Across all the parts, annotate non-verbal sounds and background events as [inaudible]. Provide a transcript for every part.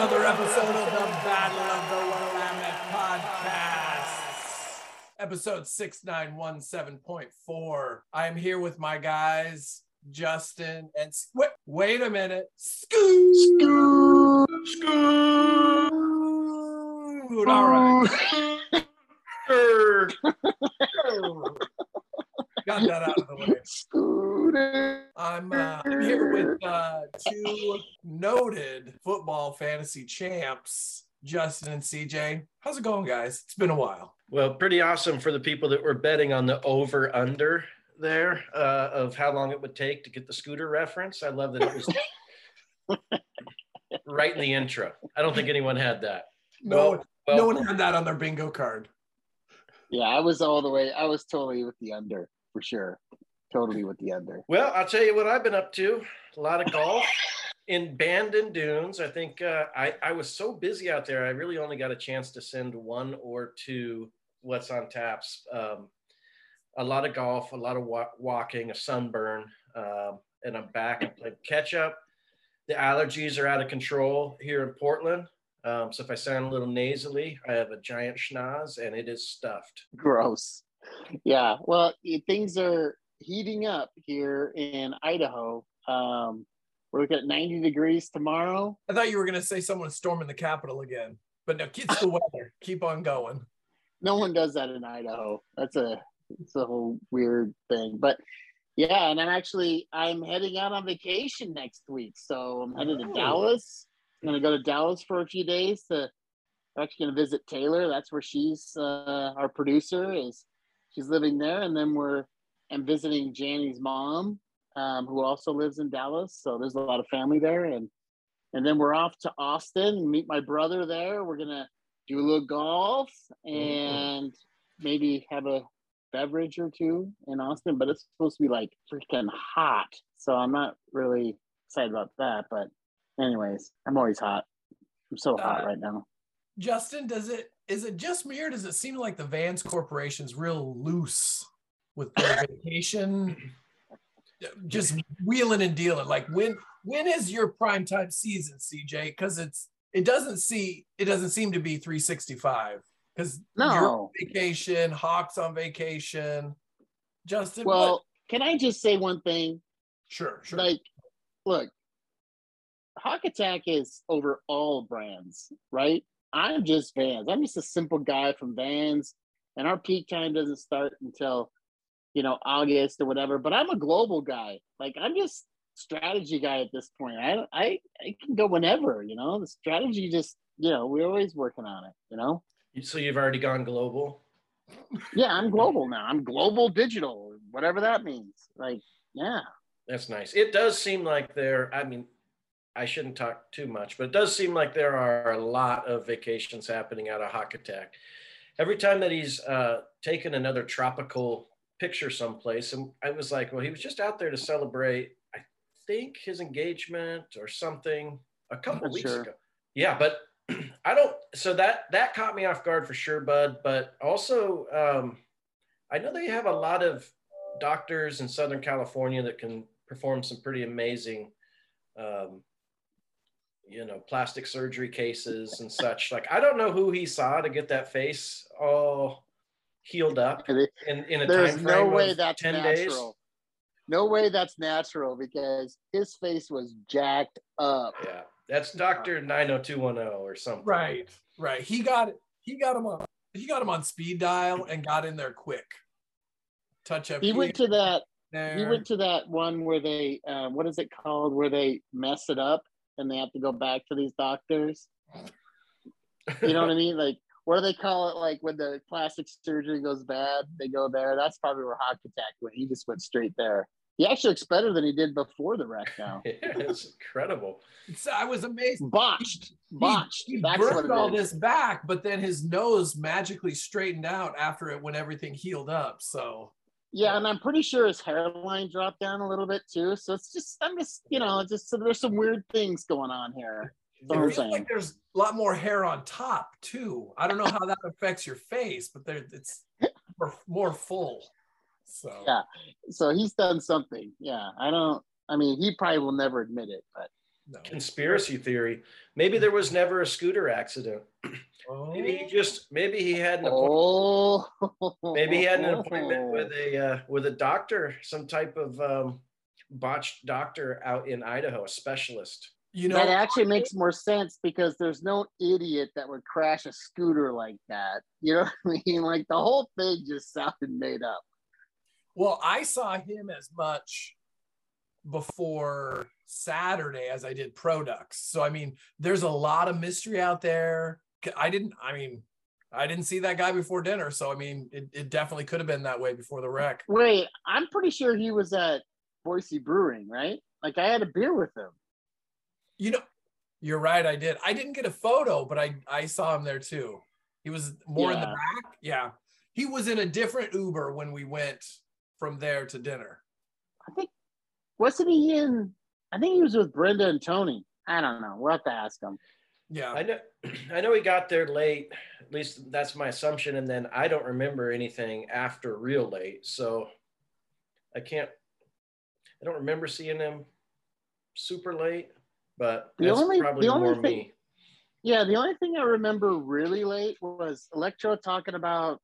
another episode of the Battle of the Willamette podcast, episode 6917.4. I am here with my guys, Justin and wait, wait a minute. Scoot, Scoot, scoot. All right. Got that out of the way. Scooter. I'm, uh, I'm here with uh, two noted football fantasy champs, Justin and CJ. How's it going, guys? It's been a while. Well, pretty awesome for the people that were betting on the over under there uh, of how long it would take to get the scooter reference. I love that it was [laughs] right in the intro. I don't think anyone had that. No, Well, well, no one had that on their bingo card. Yeah, I was all the way. I was totally with the under for sure. Totally with the under. Well, I'll tell you what I've been up to. A lot of golf in Bandon Dunes. I think uh, I, I was so busy out there. I really only got a chance to send one or two what's on taps. Um, a lot of golf, a lot of wa- walking, a sunburn, um, and I'm back. I played catch up. The allergies are out of control here in Portland. Um, so if I sound a little nasally, I have a giant schnoz and it is stuffed. Gross. Yeah. Well, things are heating up here in Idaho. Um, we're looking at 90 degrees tomorrow. I thought you were going to say someone's storming the Capitol again, but no, it's the [laughs] weather. Keep on going. No one does that in Idaho. That's a it's a whole weird thing. But yeah, and I'm actually I'm heading out on vacation next week. So I'm headed Oh. to Dallas. I'm gonna go to Dallas for a few days to I'm actually gonna visit Taylor. That's where she's uh, our producer is she's living there, and then we're I'm visiting Janny's mom, um, who also lives in Dallas. So there's a lot of family there, and and then we're off to Austin and meet my brother there. We're gonna do a little golf and maybe have a beverage or two in Austin, but it's supposed to be like freaking hot. So I'm not really excited about that. But anyways, I'm always hot. I'm so hot Uh, right now. Justin, does it is it just me or does it seem like the Vans Corporation's real loose with their vacation? Just wheeling and dealing. Like when when is your prime time season, CJ? Because it's it doesn't see it doesn't seem to be 365. Because No. vacation, Hawks on vacation. Justin, Well, what? can I just say one thing? sure, sure. Like, look, Hawk Attack is over all brands, right? I'm just Vans. I'm just a simple guy from Vans, and our peak time doesn't start until you know August or whatever. But I'm a global guy. Like I'm just strategy guy at this point. I I I can go whenever. You know, the strategy just you know we're always working on it. You know. So you've already gone global. Yeah, I'm global now. I'm global digital, whatever that means. Like, yeah. That's nice. It does seem like there, I mean, I shouldn't talk too much, but it does seem like there are a lot of vacations happening out of Hawk Attack. Every time that he's uh, taken another tropical picture someplace, and I was like, well, he was just out there to celebrate, I think his engagement or something a couple weeks sure. ago. Yeah, but [clears throat] I don't. So that that caught me off guard for sure, Bud. But also, um, I know they have a lot of doctors in Southern California that can perform some pretty amazing, um, you know, plastic surgery cases and such. Like, I don't know who he saw to get that face all healed up in, in a There's time no frame way of that's 10 natural. days. No way that's natural because his face was jacked up. Yeah, that's Doctor Nine Hundred Two One Zero or something. Right, right. He got he got him on he got him on speed dial and got in there quick. Touch up. He went to that. there. He went to that one where they, uh, what is it called? Where they mess it up and they have to go back to these doctors. You know what I mean? Like, what do they call it? Like when the plastic surgery goes bad, they go there. That's probably where Hawk Attack went. He just went straight there. He actually looks better than he did before the wreck. Now Yeah, [laughs] it's incredible. So I was amazed. botched, botched. He, he That's burned all is. this back, but then his nose magically straightened out after it when everything healed up. So Yeah, and I'm pretty sure his hairline dropped down a little bit too. So it's just, I'm just, you know, just so there's some weird things going on here. That's it I'm feels saying. like there's a lot more hair on top too. I don't know how that affects your face, but there it's more, more full. So Yeah. So he's done something. Yeah, I don't. I mean, he probably will never admit it, but No. conspiracy theory. Maybe there was never a scooter accident. Oh. Maybe he just maybe he had an appointment. Oh, Maybe he had an appointment [laughs] with a uh, with a doctor, some type of um, botched doctor out in Idaho, a specialist. You know, that actually makes more sense because there's no idiot that would crash a scooter like that. [laughs] You know what I mean? Like the whole thing just sounded made up. Well, I saw him as much before Saturday as I did Produx. So I mean, there's a lot of mystery out there. I didn't. I mean, I didn't see that guy before dinner. So I mean, it, it definitely could have been that way before the wreck. Wait, I'm pretty sure he was at Boise Brewing, right? Like I had a beer with him. You know, you're right. I did. I didn't get a photo, but I I saw him there too. He was more in the back. Yeah, he was in a different Uber when we went from there to dinner. I think wasn't he in? I think he was with Brenda and Tony. I don't know. We'll have to ask him. Yeah. I know [clears throat] I know he got there late. At least that's my assumption. And then I don't remember anything after real late. So I can't I don't remember seeing him super late, but The only- probably the only thing- me. Yeah, the only thing I remember really late was Electro talking about,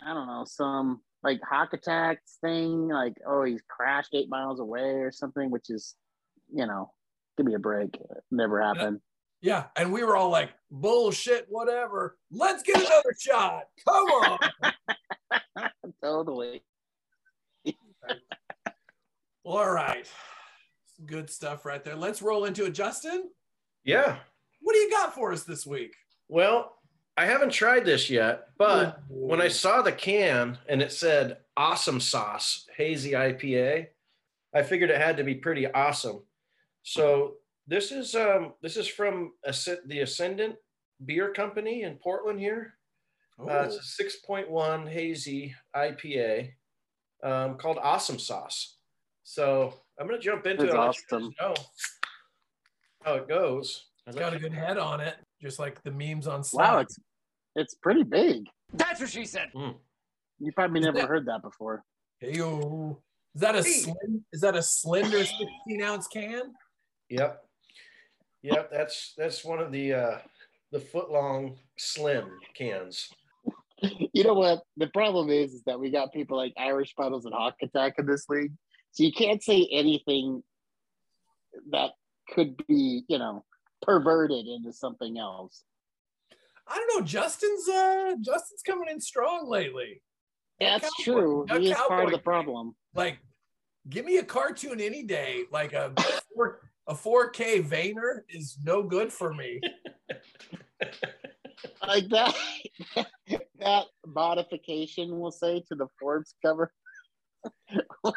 I don't know, some like Hawk Attacks thing, like, oh, he's crashed eight miles away or something, which is, you know, give me a break. It never happened. Yeah, and we were all like, "Bullshit, whatever. Let's get another [laughs] shot. Come on." [laughs] totally. [laughs] All right, good stuff right there. Let's roll into it, Justin. Yeah. What do you got for us this week? Well, I haven't tried this yet, but when I saw the can and it said awesome sauce hazy IPA, I figured it had to be pretty awesome. So this is um this is from the Ascendant Beer Company in Portland here. Uh, it's a 6.1 hazy IPA um, called Awesome Sauce. So I'm gonna jump into That's it. I'll let you guys awesome. know how it goes. it's got a good head on it, just like the memes on Slack. Wow, it's it's pretty big. That's what she said. You probably Is never that- heard that before. Heyo. Is that a Hey. slim, is that a slender 16 ounce can? Yep. Yep, that's that's one of the uh the foot long slim cans. [laughs] You know what? The problem is, is that we got people like Irish Puddles and Hawk Attack in this league. So you can't say anything that could be, you know, perverted into something else. I don't know. Justin's uh Justin's coming in strong lately. That's Cowboy- true. He is part of the problem. Like, give me a cartoon any day. Like a four, a 4K Vayner is no good for me. Like that that modification we'll say to the Forbes cover. [laughs]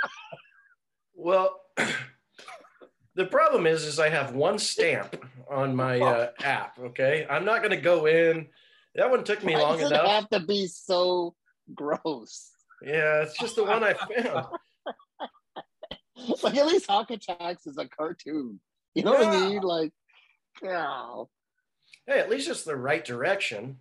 Well, [clears throat] the problem is is I have one stamp on my [laughs] uh, app, okay? I'm not going to go in. That one took me Why long does it enough. have to be so gross? Yeah, it's just the one I found. [laughs] [laughs] Like at least Hawk Attacks is a cartoon. You know what I mean? Like, yeah. Hey, at least it's the right direction.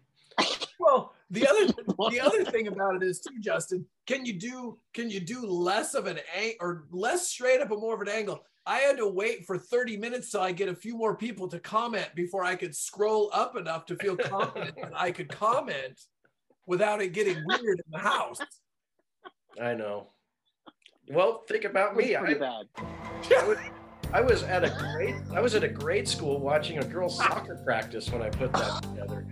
Well, the other [laughs] the other thing about it is too, Justin. Can you do can you do less of an angle or less straight up and more of an angle? I had to wait for 30 minutes till I get a few more people to comment before I could scroll up enough to feel confident that I could comment without it getting weird in the house. I know. Well, think about me. It's I, bad. I was, I was at a grade I was at a grade school watching a girls soccer practice when I put that together.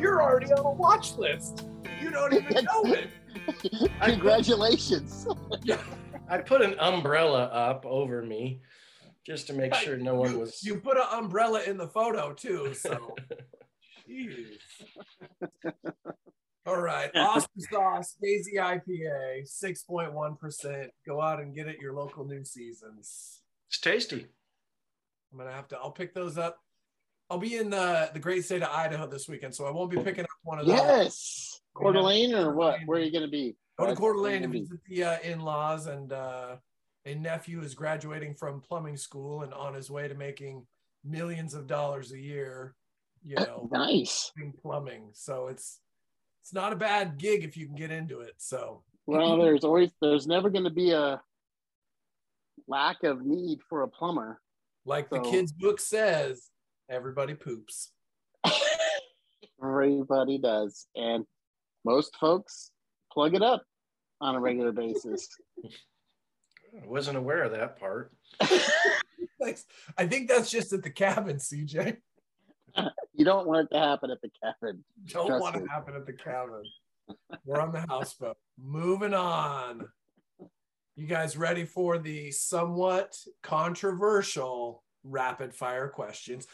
You're already on a watch list. You don't even [laughs] know it. Congratulations. Yeah. [laughs] I put an umbrella up over me just to make sure no one You, was you put an umbrella in the photo too, so [laughs] Jeez. All right. Awesome sauce, hazy IPA, 6.1%. Go out and get it your local new seasons. it's tasty. I'm gonna have to I'll pick those up. I'll be in the the great state of Idaho this weekend, so I won't be picking up one of those. yes. Coeur d'Alene or what? Where are you going to be? Go to? Coeur d'Alene to visit the uh, in-laws and uh, a nephew is graduating from plumbing school and on his way to making millions of dollars a year, you know, Nice. plumbing. So it's it's not a bad gig if you can get into it. So Well, there's always there's never going to be a lack of need for a plumber. Like the kids' book says, everybody poops. Everybody does, and most folks plug it up on a regular basis. I wasn't aware of that part. [laughs] Thanks. I think that's just at the cabin, CJ. You don't want it to happen at the cabin. Don't Trust want to happen at the cabin. We're on the houseboat. Moving on. You guys ready for the somewhat controversial rapid fire questions?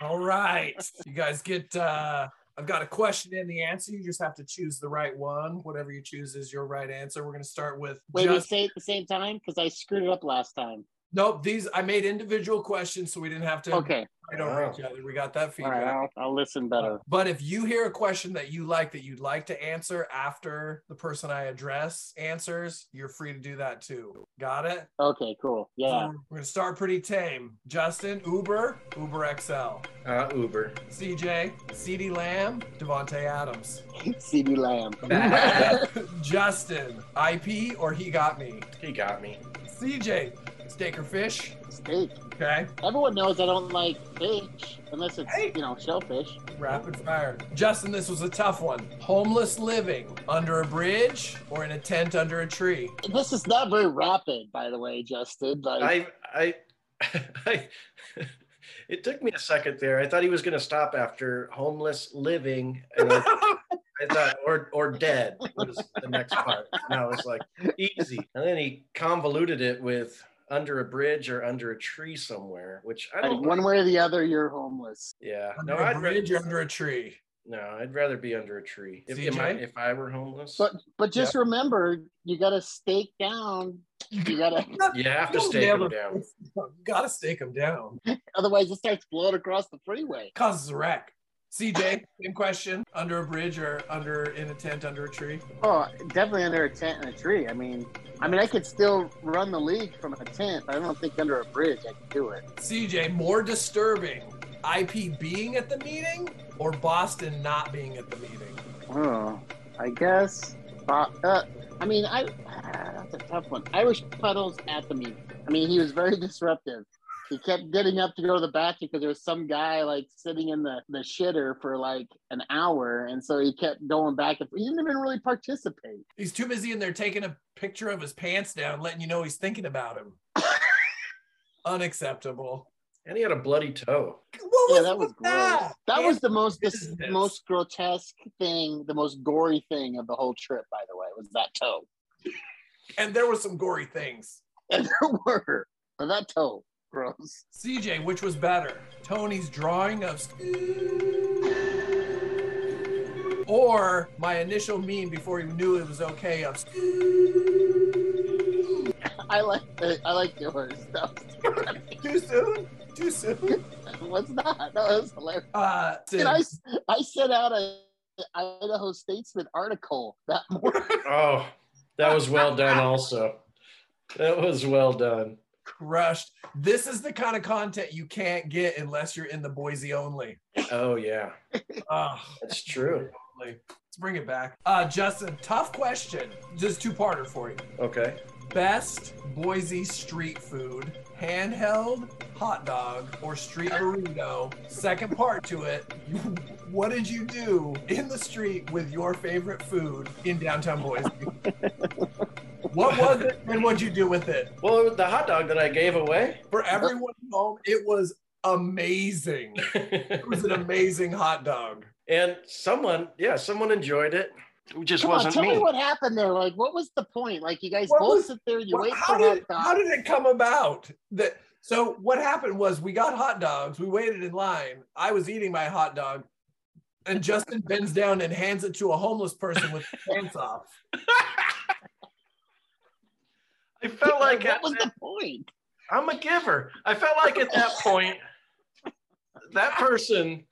All right. You guys get uh I've got a question and the answer. You just have to choose the right one. Whatever you choose is your right answer. We're gonna start with Wait, we just say it at the same time because I screwed it up last time. Nope. These I made individual questions so we didn't have to Okay, fight over each other. We got that all feedback. right, I'll, I'll listen better. But if you hear a question that you like that you'd like to answer after the person I address answers, you're free to do that too. Got it? Okay, cool. Yeah, So we're gonna start pretty tame. Justin, Uber, Uber XL. Uh, Uber. CJ, CeeDee Lamb, Davante Adams. [laughs] CeeDee Lamb. [laughs] [laughs] Justin, IP or he got me. He got me. CJ, steak or fish. Steak. Okay. Everyone knows I don't like fish unless it's Hey. you know shellfish. Rapid fire. Justin, this was a tough one. Homeless living under a bridge or in a tent under a tree. This is not very rapid, by the way, Justin. Like, I, I, [laughs] I, [laughs] it took me a second there. I thought he was going to stop after homeless living, and I, I thought, or or dead was the next part. And I was like, easy. And then he convoluted it with under a bridge or under a tree somewhere, which I don't. one way or the other, you're homeless. yeah, Under no, a I'd rather, bridge or under a tree. no, I'd rather be under a tree. If, am I, if I were homeless, But but just remember, you got to stake down. You got [laughs] to, you have to stake them him down. [laughs] Gotta stake them down. otherwise it starts blowing across the freeway. Causes a wreck. CJ, same question. Under a bridge or under in a tent under a tree? Oh, definitely under a tent and a tree. I mean, I mean, I could still run the league from a tent, but I don't think under a bridge I could do it. CJ, more disturbing. IP being at the meeting or Boston not being at the meeting? Oh, I guess. Uh, uh, I mean, I ah, [sighs] that's a tough one. Irish puddles at the meeting. I mean, he was very [laughs] disruptive. He kept getting up to go to the bathroom because there was some guy like sitting in the, the shitter for like an hour, and so he kept going back and he didn't even really participate. He's too busy in there taking a picture of his pants down, letting you know he's thinking about him. [laughs] Unacceptable. And he had a bloody toe. What Yeah, that was with gross. that? That was the most the most grotesque thing, the most gory thing of the whole trip. By the way, was that toe, and there were some gory things. [laughs] and there were, but that toe, gross. CJ, which was better? Tony's drawing of or my initial meme before he knew it was okay of I like I like yours. That [laughs] too soon? Too soon? [laughs] What's that? That was hilarious. Uh And I, I sent out a Idaho Statesman article that [laughs] morning. Oh, that was well done. Also, that was well done. Crushed. This is the kind of content you can't get unless you're in the Boise only. Oh yeah, Oh, that's true. let's bring it back. Uh Justin, tough question. Just two-parter for you. Okay. Best Boise street food, handheld hot dog or street burrito. Second part to it, [laughs] what did you do in the street with your favorite food in downtown Boise? [laughs] what was it and what'd you do with it? Well, the hot dog that I gave away. For everyone at home, it was amazing. It was an amazing hot dog. and someone, yeah, someone enjoyed it. It just Come on, wasn't tell me. me. what happened there. Like, what was the point? Like, you guys What both was- sit there, you Well, wait how for did hot dogs. how did it come about that so what happened was we got hot dogs we waited in line i was eating my hot dog and justin bends down and hands it to a homeless person with pants off [laughs] I felt like what at was the point? I'm a giver. I felt like at that point, that person,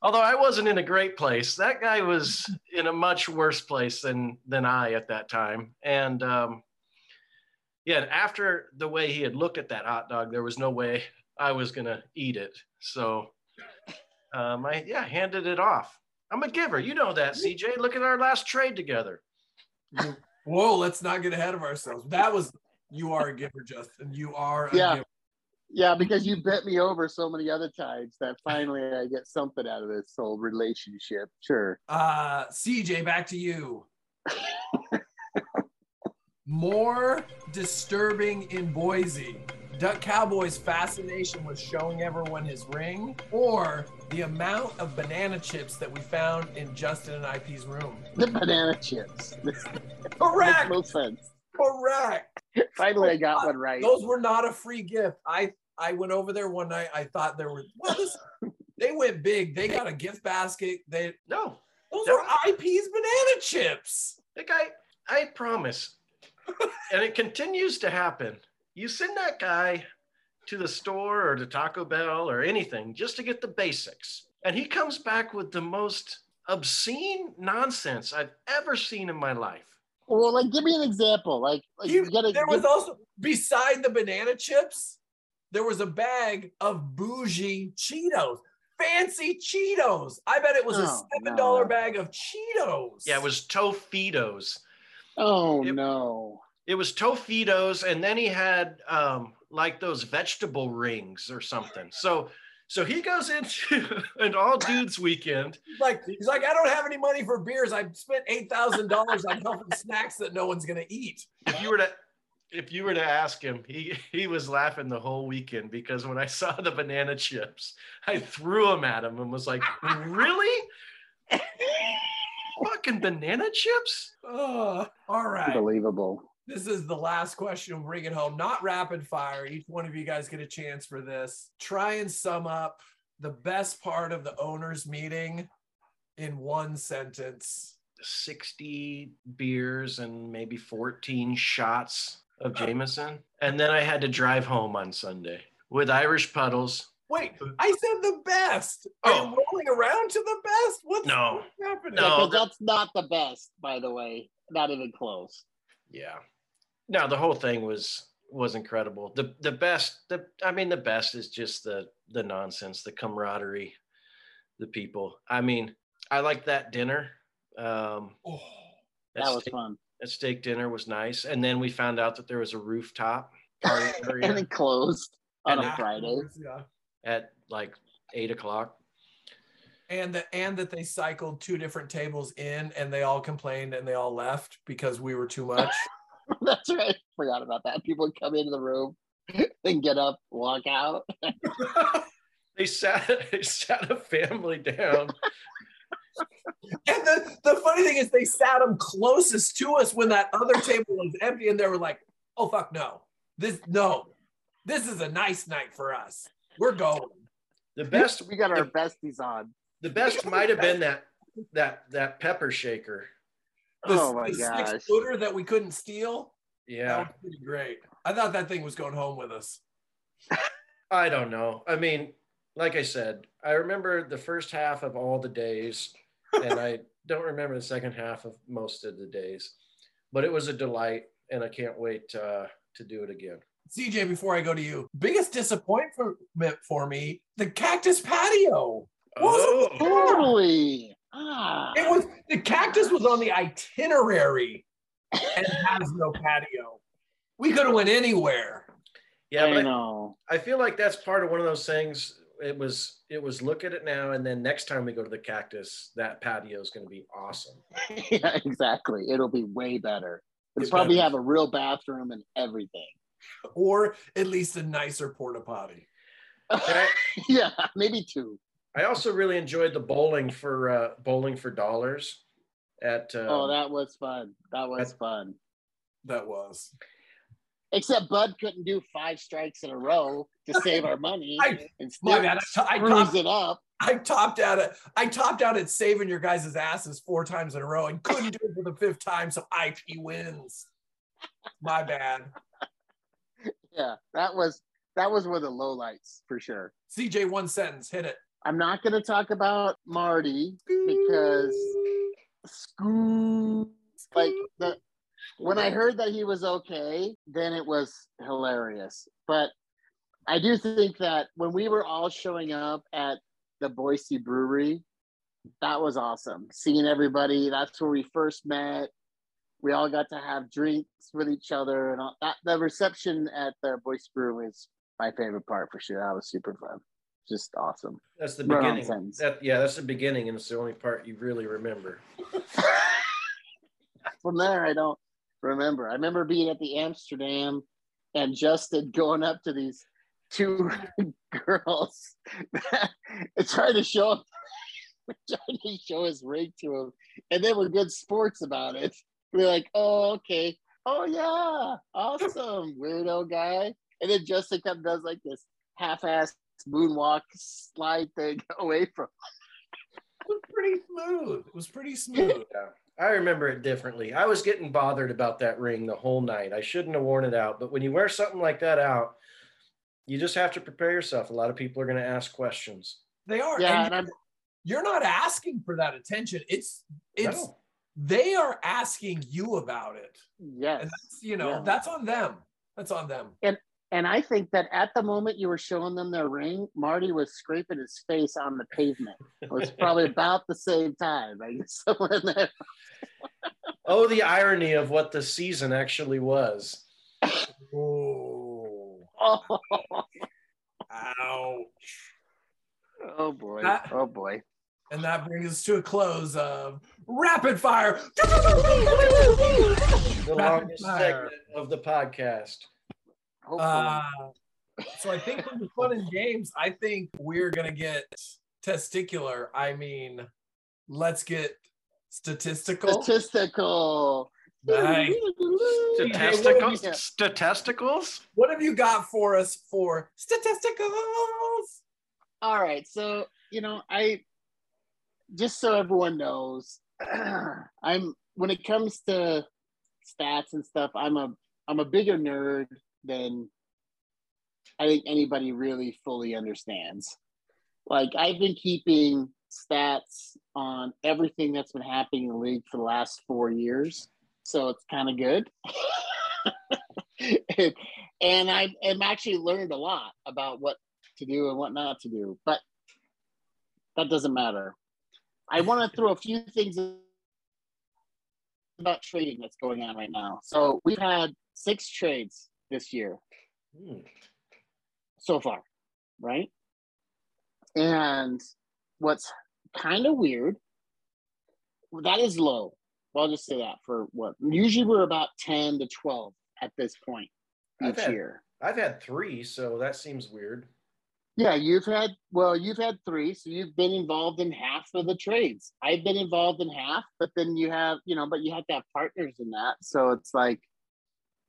although I wasn't in a great place, that guy was in a much worse place than than I at that time. And um, yeah, after the way he had looked at that hot dog, there was no way I was gonna eat it. So um, I yeah handed it off. I'm a giver. You know that, CJ. Look at our last trade together. Whoa let's not get ahead of ourselves that was You are a giver, Justin. You are a Yeah. giver. Yeah, because you bet me over so many other times that finally I get something out of this whole relationship. Sure. Uh, CJ, back to you. [laughs] More disturbing in Boise. Duck Cowboy's fascination with showing everyone his ring, or the amount of banana chips that we found in Justin and IP's room. The banana chips. [laughs] This Correct. makes no sense. Correct. Finally, I got oh one right. Those were not a free gift. I I went over there one night. I thought there were well, this, they went big. They got a gift basket. They No, those are IP's banana chips. Like I, I promise, and it continues to happen. You send that guy to the store or to Taco Bell or anything just to get the basics, and he comes back with the most obscene nonsense I've ever seen in my life. Well, like, give me an example. Like, like You- you gotta. there was give- also beside the banana chips, there was a bag of bougie Cheetos, fancy Cheetos. I bet it was a oh, seven dollar no. bag of Cheetos. Yeah, it was Tofitos. oh it- no. It was Tofitos, and then he had um, like those vegetable rings or something. So, so he goes into [laughs] an all dudes weekend. He's like he's like I don't have any money for beers. I spent eight thousand dollars on healthy snacks that no one's gonna eat. if you were to if you were to ask him, he he was laughing the whole weekend because when I saw the banana chips, I threw them at him and was like, "Really? [laughs] Fucking banana chips?" Oh, all right. Unbelievable. This is the last question. We'll bring it home. Not rapid fire. Each one of you guys get a chance for this. Try and sum up the best part of the owners' meeting in one sentence. 60 beers and maybe 14 shots of Jameson. And then I had to drive home on Sunday with Irish puddles. Wait, I said the best. Are Oh. you rolling around to the best? What's, No. what's happening? No. Yeah, 'cause that's not the best, by the way. Not even close. Yeah. No, the whole thing was was incredible. The the best the I mean the best is just the the nonsense, the camaraderie, the people. I mean, I like that dinner. Um Oh, That was steak, fun. that steak dinner was nice. And then we found out that there was a rooftop party [laughs] area And it closed on And a Friday. afterwards, Yeah. at like eight o'clock. And that and that they cycled two different tables in and they all complained and they all left because we were too much. [laughs] [laughs] That's right. Forgot about that. People would come into the room [laughs] and get up, walk out. [laughs] They sat they sat a family down. And the, the funny thing is, they sat them closest to us when that other table was empty, and they were like, "Oh fuck, no, this no, this is a nice night for us. We're going." The best We got our besties on. the best might have been that that that pepper shaker. The, oh my the gosh. six footer that we couldn't steal. That Yeah. was pretty great. I thought that thing was going home with us. [laughs] I don't know. I mean, like I said, I remember the first half of all the days, and I [laughs] don't remember the second half of most of the days. But it was a delight, and I can't wait uh, to do it again. CJ, before I go to you, biggest disappointment for me: the cactus patio. Oh, Totally. Ah. It was the cactus was on the itinerary and has no patio. We could have went anywhere. yeah, I but I, know. I feel like that's part of one of those things. It was it was look at it now, and then next time we go to the cactus, that patio is going to be awesome. [laughs] yeah, exactly. It'll be way better. It'll It's probably better. have a real bathroom and everything. or at least a nicer porta potty. And [laughs] yeah, maybe two. I also really enjoyed the bowling for uh, bowling for dollars at. Um, oh, that was fun. That was that's- fun. That was. Except Bud couldn't do five strikes in a row to save our money [laughs] I- and My still bad. I, I, topped, it up. I topped out at I topped out at saving your guys' asses four times in a row and couldn't do it for the fifth time, so IP wins. My bad. [laughs] Yeah, that was that was one of the lowlights for sure. CJ, one sentence, hit it. I'm not going to talk about Marty because Scoo like the when I heard that he was okay, then it was hilarious. But I do think that when we were all showing up at the Boise Brewery, that was awesome. Seeing everybody, that's where we first met. we all got to have drinks with each other and all that. The reception at the Boise Brew was my favorite part for sure. That was super fun. Just awesome. That's the beginning. That, yeah, that's the beginning, and it's the only part you really remember. [laughs] From there, I don't remember. I remember being at the Amsterdam and Justin going up to these two [laughs] girls [laughs] and trying to show trying to show his ring to him, and they were good sports about it. We are like, "Oh, okay, oh yeah, awesome, weirdo guy." And then Justin comes does like this half-ass moonwalk slide thing [laughs] away from. It was pretty smooth. It was pretty smooth. Yeah. [laughs] I remember it differently. I was getting bothered about that ring the whole night. I shouldn't have worn it out. But when you wear something like that out, you just have to prepare yourself. A lot of people are going to ask questions. They are. Yeah, and and I'm you're not asking for that attention. It's it's No. they are asking you about it. yes. And that's you know, Yeah. that's on them. That's on them. And I think that at the moment you were showing them their ring, Marty was scraping his face on the pavement. It was probably [laughs] about the same time. I guess somewhere in there. Oh, the irony of what the season actually was. [laughs] Oh, Oh, ouch. oh boy. That- Oh boy. And that brings us to a close of rapid fire. [laughs] The Rapid longest fire. segment of the podcast. Hopefully. Uh, so I think from the fun and games, I think we're gonna get testicular. I mean, let's get statistical. Statistical. Nice. Statisticals? Yeah. Statisticals? What have you got for us for statisticals? All right. So, you know, I just so everyone knows, [clears throat] I'm when it comes to stats and stuff, I'm a I'm a bigger nerd than I think anybody really fully understands. Like I've been keeping stats on everything that's been happening in the league for the last four years. So it's kind of good. [laughs] and I've, I've actually learned a lot about what to do and what not to do. But that doesn't matter. I want to [laughs] throw a few things about trading that's going on right now. So we've had six trades this year Hmm. so far, right? And what's kind of weird, that is low. Well, I'll just say that for what usually we're about 10 to 12 at this point I've each had- year. I've had three, so that seems weird. Yeah, you've had well, you've had three, so you've been involved in half of the trades. I've been involved in half, but then you have, you know, but you have to have partners in that. So it's like,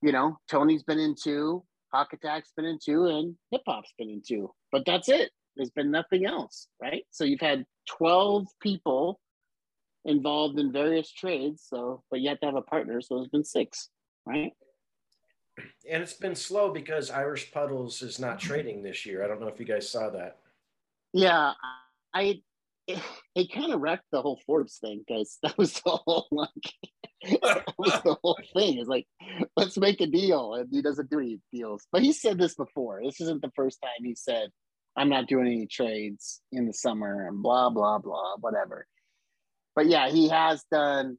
you know, Tony's been in two, Hawk Attack's been in two, and Hip Hop's been in two. But that's it. There's been nothing else, right? So you've had 12 people involved in various trades. So, but you have to have a partner. So there's been six, right? And it's been slow because Irish Puddles is not trading this year. I don't know if you guys saw that. Yeah, I it, it kind of wrecked the whole Forbes thing because that was the whole [laughs] like [laughs] was the whole thing. It's like let's make a deal, and he doesn't do any deals. But he said this before. This isn't the first time he said, "I'm not doing any trades in the summer," and blah blah blah, whatever. But yeah, he has done.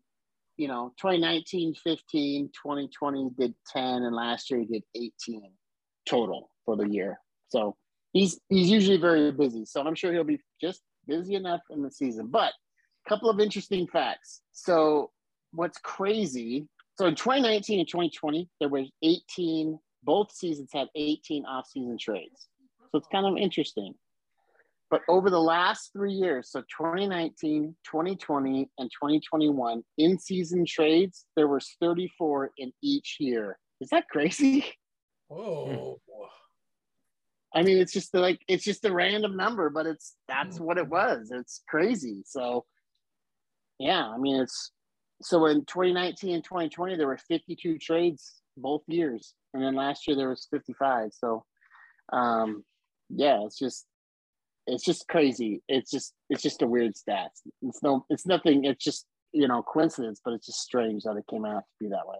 You know, 2019, 15, 2020 did 10, and last year he did 18 total for the year. So he's he's usually very busy. So I'm sure he'll be just busy enough in the season. But a couple of interesting facts. So what's crazy? So in 2019 and 2020, there was 18. Both seasons had 18 off-season trades. So it's kind of interesting. But over the last three years, so 2019, 2020, and 2021, in-season trades, there was 34 in each year. Is that crazy? [laughs] Whoa. I mean, it's just like it's just a random number, but it's that's mm-hmm. what it was. It's crazy. So, yeah, I mean, it's so in 2019 and 2020 there were 52 trades both years, and then last year there was 55. So, um, yeah, it's just it's just crazy. It's just it's just a weird stat. It's no, it's nothing. It's just you know coincidence, but it's just strange that it came out to be that way.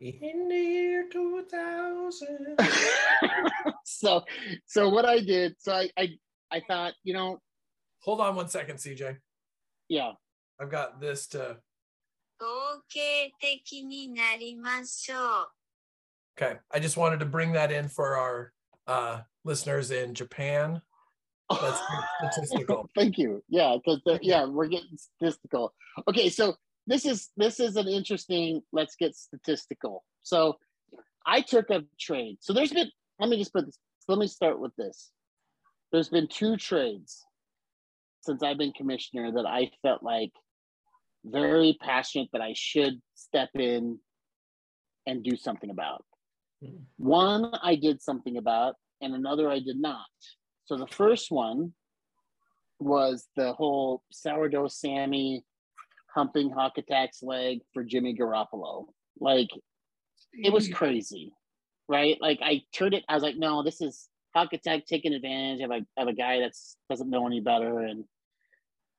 In the year 2000. [laughs] so, so what I did, so I I I thought, you know, Hold on one second, CJ. yeah. I've got this to 統計的になりましょう。 Okay. I just wanted to bring that in for our uh, listeners in Japan. That's [laughs] statistical. Thank you. Yeah, because yeah, we're getting statistical. Okay, so this is this is an interesting. Let's get statistical. So I took a trade. So there's been. Let me just put this. Let me start with this. There's been two trades since I've been commissioner that I felt like very passionate that I should step in and do something about. Mhm. One I did something about, and another I did not. So the first one was the whole sourdough Sammy humping Hawk Attack's leg for Jimmy Garoppolo. Like it was crazy, right? Like I turned it, I was like, no, this is Hawk Attack taking advantage of a of a guy that doesn't know any better and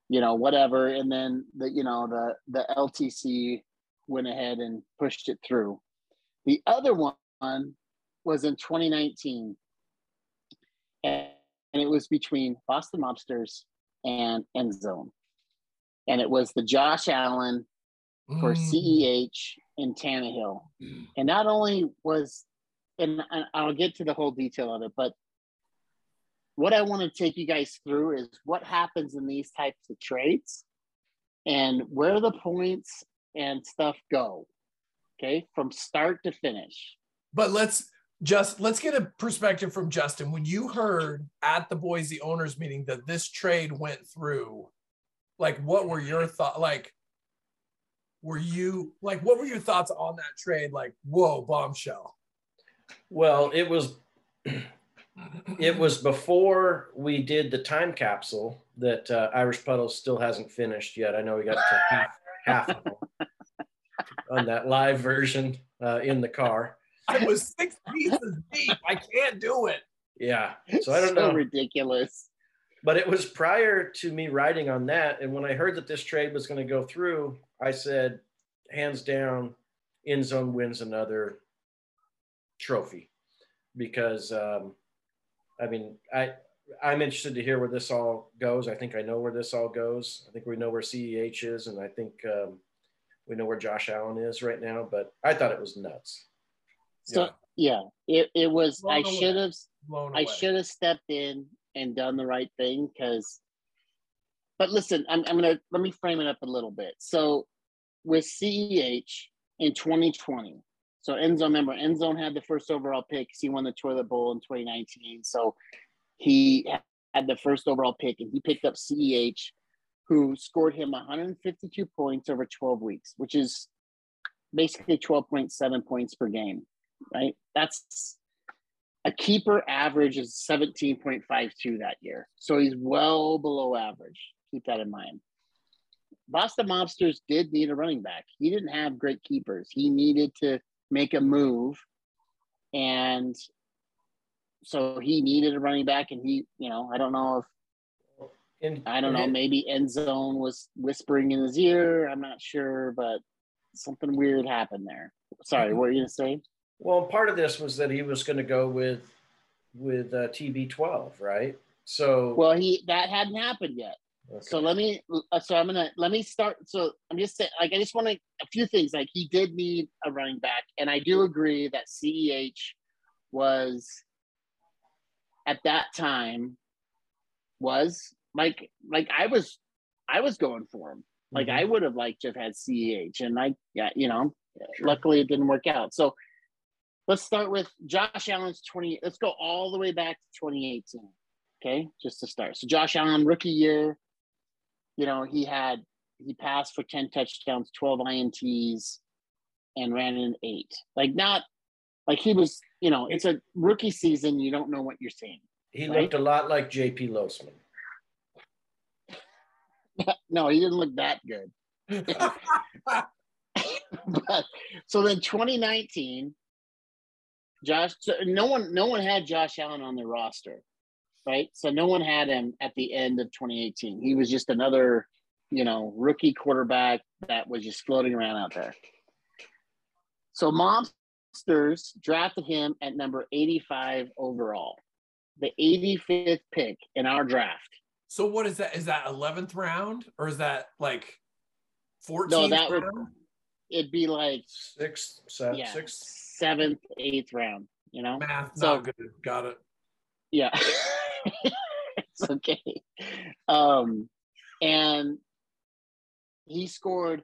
you know, whatever. And then the you know, the the LTC went ahead and pushed it through. The other one was in 2019. And and it was between Boston Mobsters and End Zone. And it was the Josh Allen for Mm. CEH in Tannehill. And not only was, and I'll get to the whole detail of it, but what I want to take you guys through is what happens in these types of trades and where the points and stuff go. Okay, from start to finish. But let's just let's get a perspective from Justin. When you heard at the Boise owners meeting that this trade went through, like what were your thoughts? Like, were you like what were your thoughts on that trade? Like, whoa, bombshell. Well, it was [clears throat] it was before we did the time capsule that uh, Irish Puddles still hasn't finished yet. I know we got to half, half of them [laughs] on that live version uh, in the car. I was six pieces deep. I can't do it. Yeah, so I don't so know. ridiculous. But it was prior to me writing on that, and when I heard that this trade was going to go through, I said, hands down, end zone wins another trophy because um, I mean I I'm interested to hear where this all goes. I think I know where this all goes. I think we know where CEH is, and I think um, we know where Josh Allen is right now. But I thought it was nuts. So yeah, it, it was I Blown away. should have I should have stepped in and done the right thing because. But listen, I'm, I'm gonna let me frame it up a little bit. So, with CEH in 2020, so Endzone, remember Endzone had the first overall pick. He won the Toilet Bowl in 2019, so he had the first overall pick, and he picked up CEH, who scored him 152 points over 12 weeks, which is basically 12.7 points per game, right? That's a keeper average is 17.52 that year. So he's well below average. Keep that in mind. Boston Mobsters did need a running back. He didn't have great keepers. He needed to make a move. And so he needed a running back. And he, you know, I don't know if, And I don't know, maybe End Zone was whispering in his ear. I'm not sure, but something weird happened there. Sorry, what were you to say? Well, part of this was that he was going to go with with uh, TB12, right? So Well, he that hadn't happened yet. Okay. So let me. uh, So I'm gonna let me start. So I'm just saying, like, I just want to a few things. Like, he did need a running back, and I do agree that Ceh was at that time was like like I was I was going for him. Like Mhm. I would have liked to have had Ceh, and I yeah, you know, luckily it didn't work out. So let's start with Josh Allen's 20. Let's go all the way back to 2018. Okay, just to start. So Josh Allen, rookie year, you know, he had he passed for 10 touchdowns, 12 INTs, and ran in eight. Like not like he was, you know, it's a rookie season. You don't know what you're seeing. he right? looked a lot like JP Losman. [laughs] no, he didn't look that good. [laughs] [laughs] but so then 2019, Josh, no one, no one had Josh Allen on their roster, right? So no one had him at the end of 2018. He was just another, you know, rookie quarterback that was just floating around out there. So Mobsters drafted him at number 85 overall, the 85th pick in our draft. So what is that? Is that eleventh round or is that like 14th No, that would- round? it'd be like Sixth, seventh, yeah, sixth. seventh, eighth round. You know, Math So- not good. Got it. yeah, [laughs] [laughs] it's okay. Um, and he scored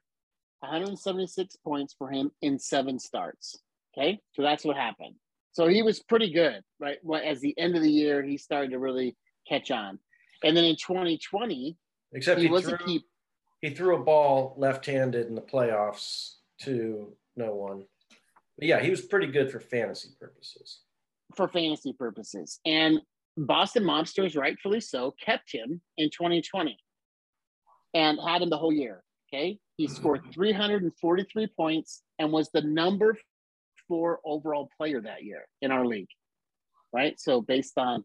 176 points for him in seven starts. Okay, so that's what happened. So he was pretty good, right? Well, as the end of the year, he started to really catch on. And then in 2020, Except he he, was a threw, keep. he threw a ball left-handed in the playoffs to no one. But yeah, he was pretty good for fantasy purposes. for fantasy purposes. And Boston Mobsters, rightfully so, kept him in 2020 and had him the whole year. Okay. He mm-hmm. scored 343 points and was the number four overall player that year in our league. Right. So based on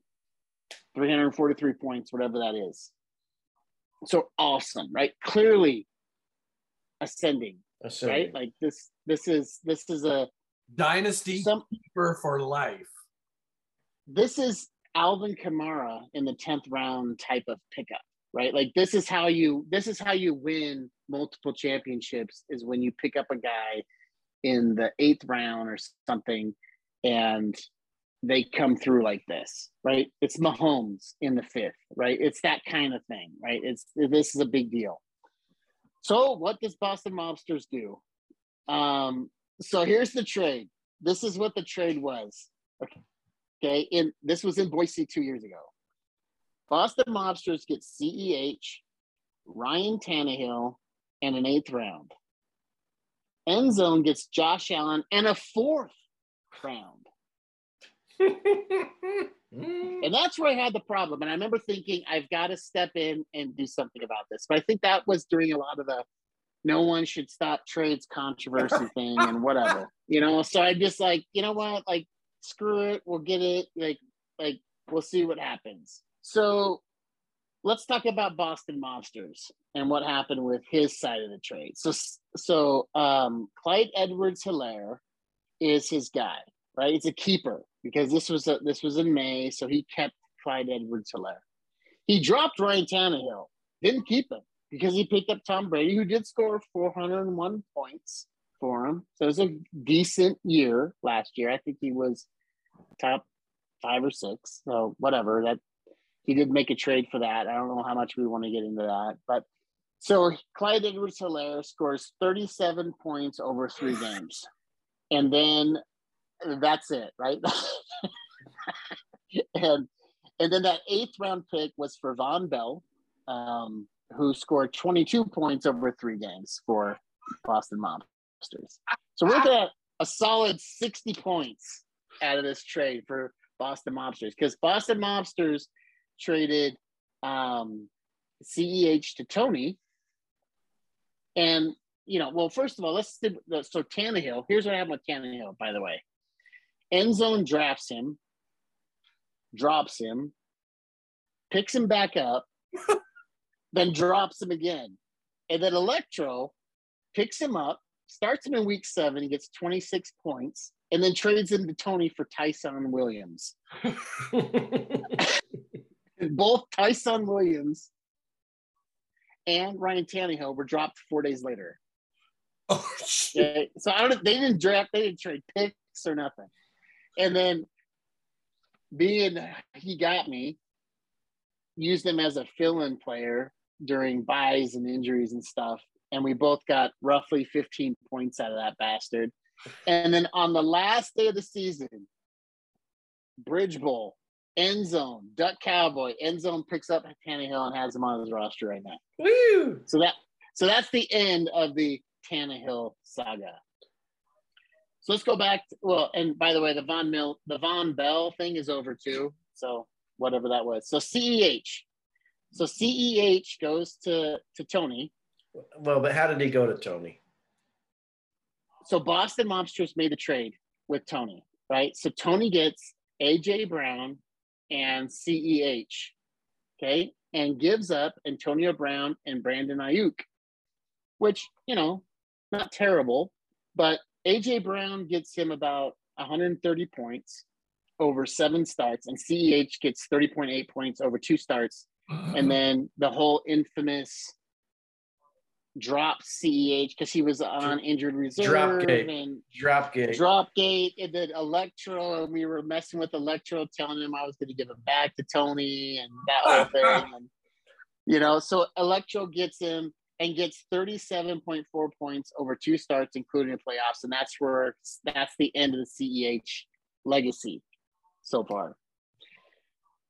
343 points, whatever that is. So awesome, right? Clearly ascending, Assuming. right? Like this, this is this is a Dynasty some keeper for life. this is Alvin Kamara in the 10th round type of pickup, right? Like this is how you this is how you win multiple championships is when you pick up a guy in the 8th round or something and they come through like this, right? It's Mahomes in the 5th, right? It's that kind of thing, right? It's this is a big deal. So, what does Boston Mobsters do? Um, so here's the trade. This is what the trade was. Okay. Okay, in this was in Boise two years ago. Boston Mobsters get CEH, Ryan Tannehill, and an eighth round. End zone gets Josh Allen and a fourth round. [laughs] And that's where I had the problem. And I remember thinking, I've got to step in and do something about this. But I think that was during a lot of the no one should stop trades controversy [laughs] thing and whatever, you know. So I just like, you know what, like, screw it, we'll get it. Like, like we'll see what happens. So let's talk about Boston Mobsters and what happened with his side of the trade. So, so um, Clyde Edwards Helaire is his guy, right? It's a keeper because this was a, this was in May, so he kept Clyde Edwards Helaire. He dropped Ryan Tannehill, didn't keep him because he picked up Tom Brady, who did score 401 points for him. So it was a decent year last year. I think he was top five or six. So whatever. That he did make a trade for that. I don't know how much we want to get into that, but so Clyde Edwards Helaire scores 37 points over three games. And then that's it, right? [laughs] and and then that eighth round pick was for Vonn Bell, um, who scored 22 points over three games for Boston So we're looking at a solid 60 points out of this trade for Boston Mobsters because Boston Mobsters traded um, CEH to Tony. And, you know, well, first of all, let's do the so Tannehill. Here's what happened with Tannehill, by the way. End zone drafts him, drops him, picks him back up, [laughs] then drops him again. And then Electro picks him up, starts him in week seven, he gets 26 points, and then trades him to Tony for Ty'Son Williams. [laughs] Both Ty'Son Williams and Ryan Tannehill were dropped four days later. [laughs] Oh shit. Okay? So I don't. They didn't draft. They didn't trade picks or nothing. And then, being he got me, used him as a fill-in player during buys and injuries and stuff, and we both got roughly 15 points out of that bastard. And then on the last day of the season, Bridge Bowl, end zone, Duck Cowboy, end zone picks up Tannehill and has him on his roster right now. Woo! So that so that's the end of the Tannehill saga. So let's go back. To, well, and by the way, the Von Mill, the Vonn Bell thing is over too. So whatever that was. So CEH. So CEH goes to to Tony. Well, but how did he go to Tony? So Boston Mobsters made a trade with Tony, right? So Tony gets AJ Brown and CEH, okay, and gives up Antonio Brown and Brandon Aiyuk, which you know, not terrible, but AJ Brown gets him about 130 points over seven starts, and CEH gets 30.8 points over two starts, and uh-huh. then the whole infamous dropped CEH because he was on injured reserve Dropgate. and Dropgate. Dropgate and then Electro, and we were messing with Electro, telling him I was going to give him back to Tony and that whole [laughs] thing. And, you know, so Electro gets him and gets 37.4 points over two starts, including the playoffs. And that's where that's the end of the CEH legacy so far.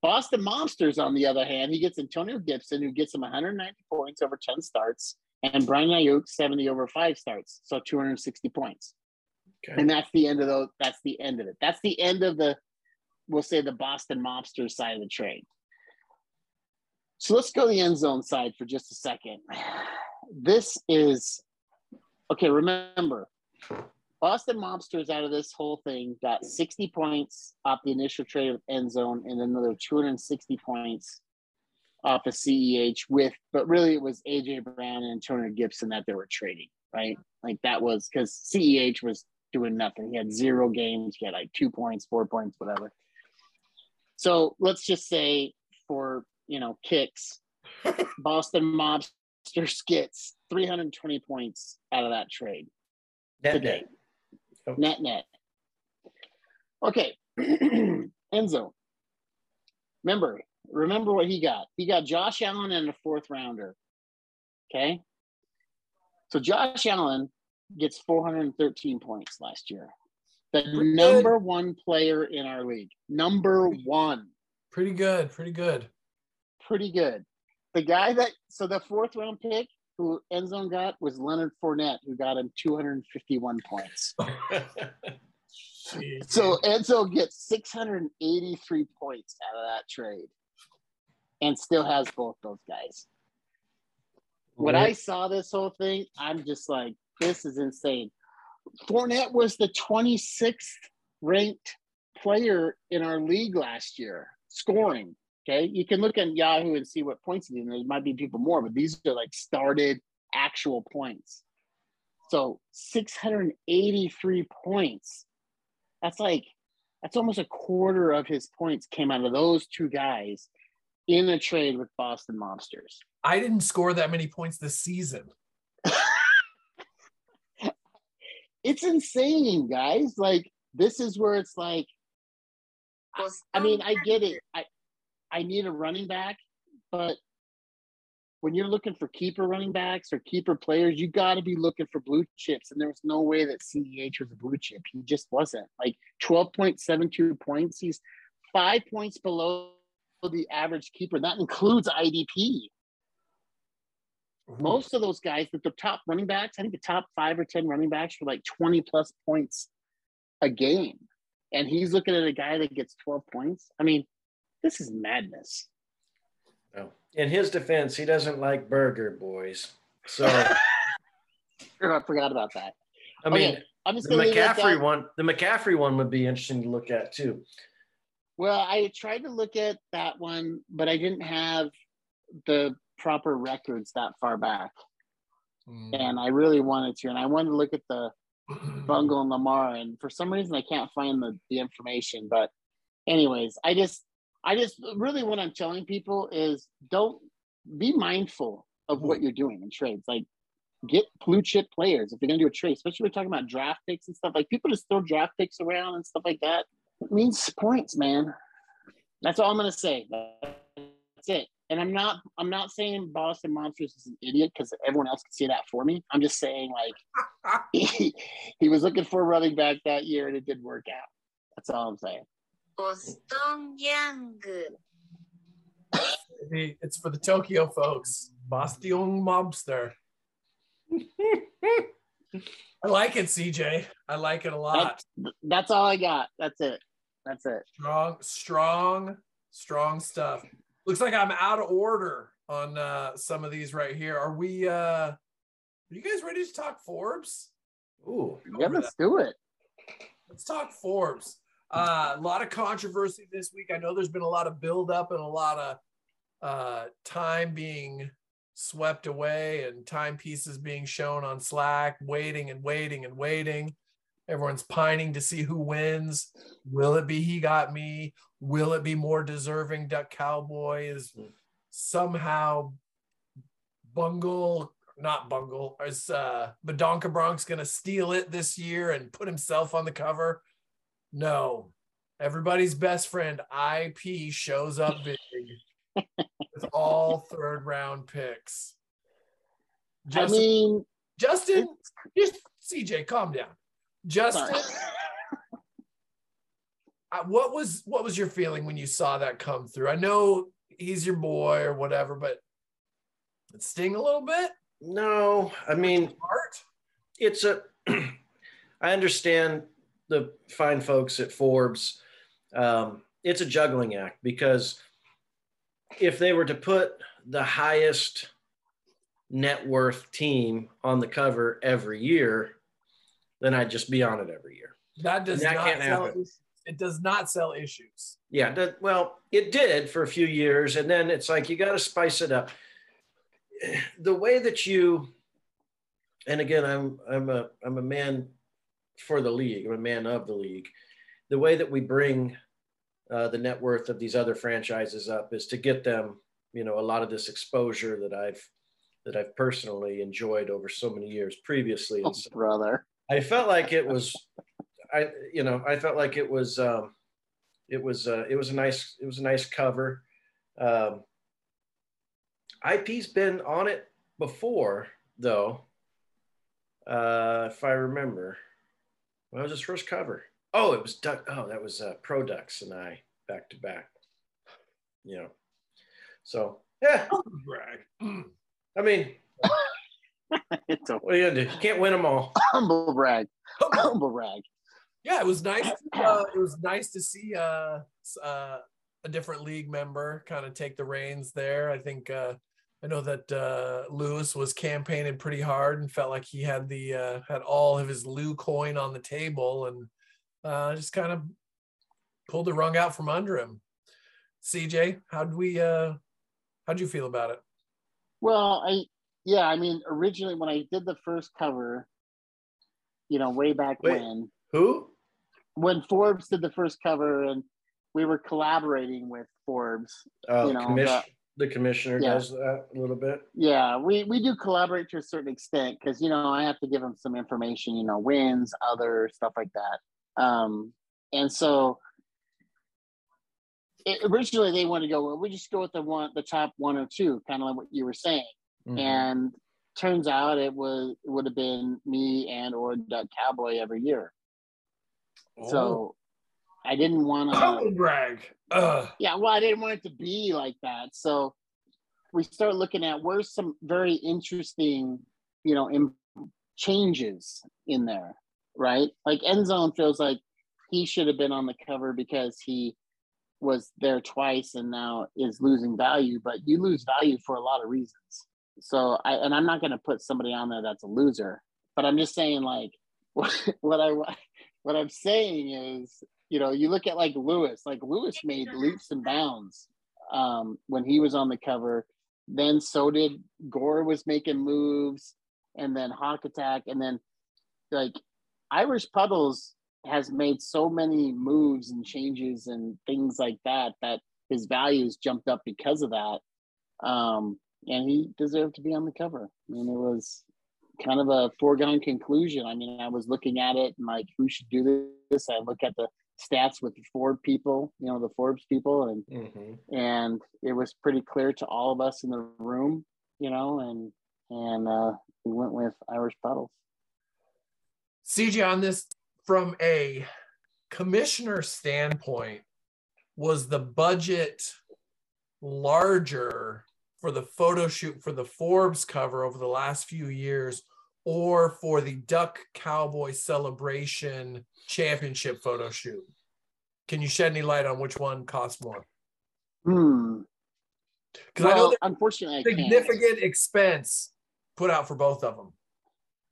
Boston Mobsters, on the other hand, he gets Antonio Gibson, who gets him 190 points over 10 starts, and Brian Aiyuk 70 over five starts, so 260 points. Okay. And that's the end of those. That's the end of it. That's the end of the, we'll say the Boston Mobsters side of the trade. So let's go the end zone side for just a second. This is okay. Remember, Boston Mobsters out of this whole thing got 60 points off the initial trade of end zone and another 260 points off of CEH with, but really it was AJ Brown and Antonio Gibson that they were trading, right? Like that was because CEH was doing nothing. He had zero games. He had like two points, four points, whatever. So let's just say for you know kicks, [laughs] Boston Mobsters gets 320 points out of that trade Net, today. net. Net net. Okay, [clears throat] Enzo. Remember, remember what he got. He got Josh Allen and a fourth rounder. Okay. So Josh Allen gets 413 points last year. The Pretty good. number one player in our league. Number one. Pretty good. Pretty good. Pretty good. The guy that so the fourth round pick who Enzo got was Leonard Fournette, who got him 251 points. [laughs] So Enzo gets 683 points out of that trade and still has both those guys. When I saw this whole thing, I'm just like, this is insane. Fournette was the 26th ranked player in our league last year, scoring. Okay. You can look at Yahoo and see what points he did. There might be people more, but these are like started actual points. So 683 points. That's like, that's almost a quarter of his points came out of those two guys in a trade with Boston Mobsters. I didn't score that many points this season. [laughs] It's insane, guys. Like, this is where it's like, I mean, I get it. I I need a running back, but when you're looking for keeper running backs or keeper players, you got to be looking for blue chips. And there was no way that CEH was a blue chip. He just wasn't. Like 12.72 points. He's five points below the average keeper. That includes IDP. Most of those guys, the, the top running backs, I think the top five or 10 running backs were like 20 plus points a game. And he's looking at a guy that gets 12 points. I mean, this is madness. No. In his defense, he doesn't like burger boys. So [laughs] oh, I forgot about that. I mean, Okay, I'm just the gonna leave it at McCaffrey one, the McCaffrey one would be interesting to look at too. Well, I tried to look at that one, but I didn't have the proper records that far back. Mm. And I really wanted to. And I wanted to look at the Bungle and Lamar. And for some reason I can't find the, the information. But anyways, I just I just really what I'm telling people is don't be mindful of what you're doing in trades. Like get blue chip players if you're gonna do a trade, especially if we're talking about draft picks and stuff. Like people just throw draft picks around and stuff like that. It means points, man. That's all I'm gonna say. That's it. And I'm not I'm not saying Boston Mobsters is an idiot because everyone else can see that for me. I'm just saying like [laughs] he, he was looking for a running back that year and it didn't work out. That's all I'm saying. Boston Young. it's for the Tokyo folks. Boston mobster. [laughs] I like it, CJ. I like it a lot. That's, that's all I got. That's it. That's it. Strong, strong, strong stuff. Looks like I'm out of order on uh, some of these right here. Are we? uh Are you guys ready to talk Forbes? Ooh, Yeah, let's do it. Let's talk Forbes. Uh, a lot of controversy this week. I know there's been a lot of buildup and a lot of uh, time being swept away and timepieces being shown on Slack, waiting and waiting and waiting. Everyone's pining to see who wins. Will it be He Got Me? Will it be more deserving Duck Cowboy? Is somehow Bungle not bungle is uh Badonka Bronx gonna steal it this year and put himself on the cover? No. Everybody's best friend IP shows up big [laughs] with all third round picks. Justin, I mean, Justin, just CJ, calm down. Justin, sorry. [laughs] what was what was your feeling when you saw that come through? I know he's your boy or whatever, but it sting a little bit. No, I mean, Heart. it's a [clears throat] i understand the fine folks at forbes um, it's a juggling act because if they were to put the highest net worth team on the cover every year then i'd just be on it every year That does That not can't sell. happen. It does not sell issues. yeah that, well it did for a few years and then it's like you got to spice it up the way that you and again i'm i'm a i'm a man for the league i'm a man of the league the way that we bring uh, the net worth of these other franchises up is to get them you know a lot of this exposure that i've that i've personally enjoyed over so many years previously Oh, and so brother. I felt like it was, I you know I felt like it was um, it was uh, it was a nice it was a nice cover. Um, IP's been on it before though, uh, if I remember. What was his first cover? Oh, it was Duck. Oh, that was uh, Pro Ducks and I back to back. You know, so yeah. Brag. Mm. I mean, [laughs] it's a what are you gonna do? You can't win them all. [laughs] humble brag. [laughs] Humble brag. Yeah, it was nice. [clears throat] Uh, it was nice to see uh, uh, a different league member kind of take the reins there. I think uh, I know that uh, Lewis was campaigning pretty hard and felt like he had the uh, had all of his Lou coin on the table and uh, just kind of pulled the rung out from under him. CJ, how'd we? Uh, how'd you feel about it? Well, I yeah, I mean, originally when I did the first cover, you know, way back Wait. when, Who? when Forbes did the first cover and we were collaborating with Forbes. Oh, You know, commission, the commissioner Yeah. does that a little bit. Yeah, we we do collaborate to a certain extent because you know I have to give them some information, you know, wins, other stuff like that. Um, and so it, originally they wanted to go, well, we just go with the one, the top one or two, kind of like what you were saying. Mhm. and turns out it was it would have been me and or Duck Cowboy every year. So I didn't want Humble to. brag. Ugh. Yeah, well, I didn't want it to be like that. So we start looking at where's some very interesting, you know, in, changes in there, right? Like Endzone feels like he should have been on the cover because he was there twice and now is losing value, but you lose value for a lot of reasons. So I and I'm not going to put somebody on there that's a loser, but I'm just saying like [laughs] what, what I what I'm saying is, you know, you look at like Lewis, like Lewis made leaps and bounds um, when he was on the cover. Then so did Gore was making moves, and then Hawk Attack, and then like Irish Puddles has made so many moves and changes and things like that that his values jumped up because of that. Um, and he deserved to be on the cover. I mean, it was kind of a foregone conclusion. I mean, I was looking at it and like, who should do this? I look at the stats with the Ford people, you know, the Forbes people, and Mhm. and it was pretty clear to all of us in the room, you know, and and uh, we went with Irish Puddles. CJ, on this from a commissioner standpoint, was the budget larger for the photo shoot for the Forbes cover over the last few years or for the Duck Cowboy Celebration Championship photo shoot? Can you shed any light on which one costs more? Hmm. Because I know Well, unfortunately, I significant expense put out for both of them.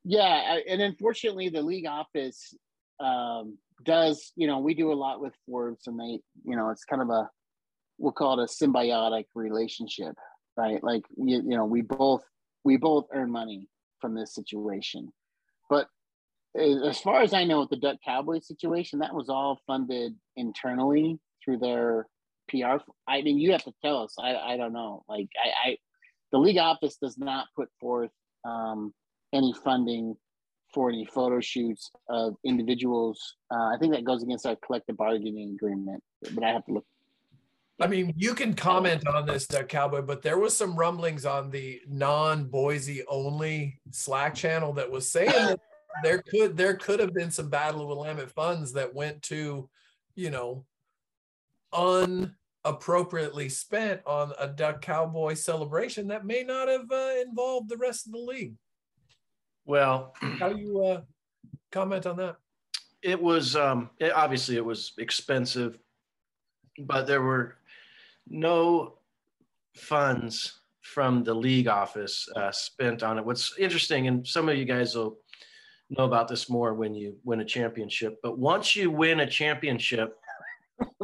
Yeah, and unfortunately, the league office um, does. You know, we do a lot with Forbes, and they, you know, it's kind of a we'll call it a symbiotic relationship, right? Like you, you know, we both we both earn money from this situation, but as far as I know, with the Duck Cowboy situation, that was all funded internally through their PR. I mean, you have to tell us. I I don't know. Like I, I the league office does not put forth um, any funding for any photo shoots of individuals. Uh, I think that goes against our collective bargaining agreement, but I have to look. I mean, you can comment on this, Duck Cowboy, but there was some rumblings on the non-Boise only Slack channel that was saying that [laughs] there could there could have been some Battle of Willamette funds that went to, you know, unappropriately spent on a Duck Cowboy celebration that may not have uh, involved the rest of the league. Well, How do you uh, comment on that? it was um, it- obviously it was expensive, but there were no funds from the league office uh, spent on it. What's interesting, and some of you guys will know about this more when you win a championship, but once you win a championship,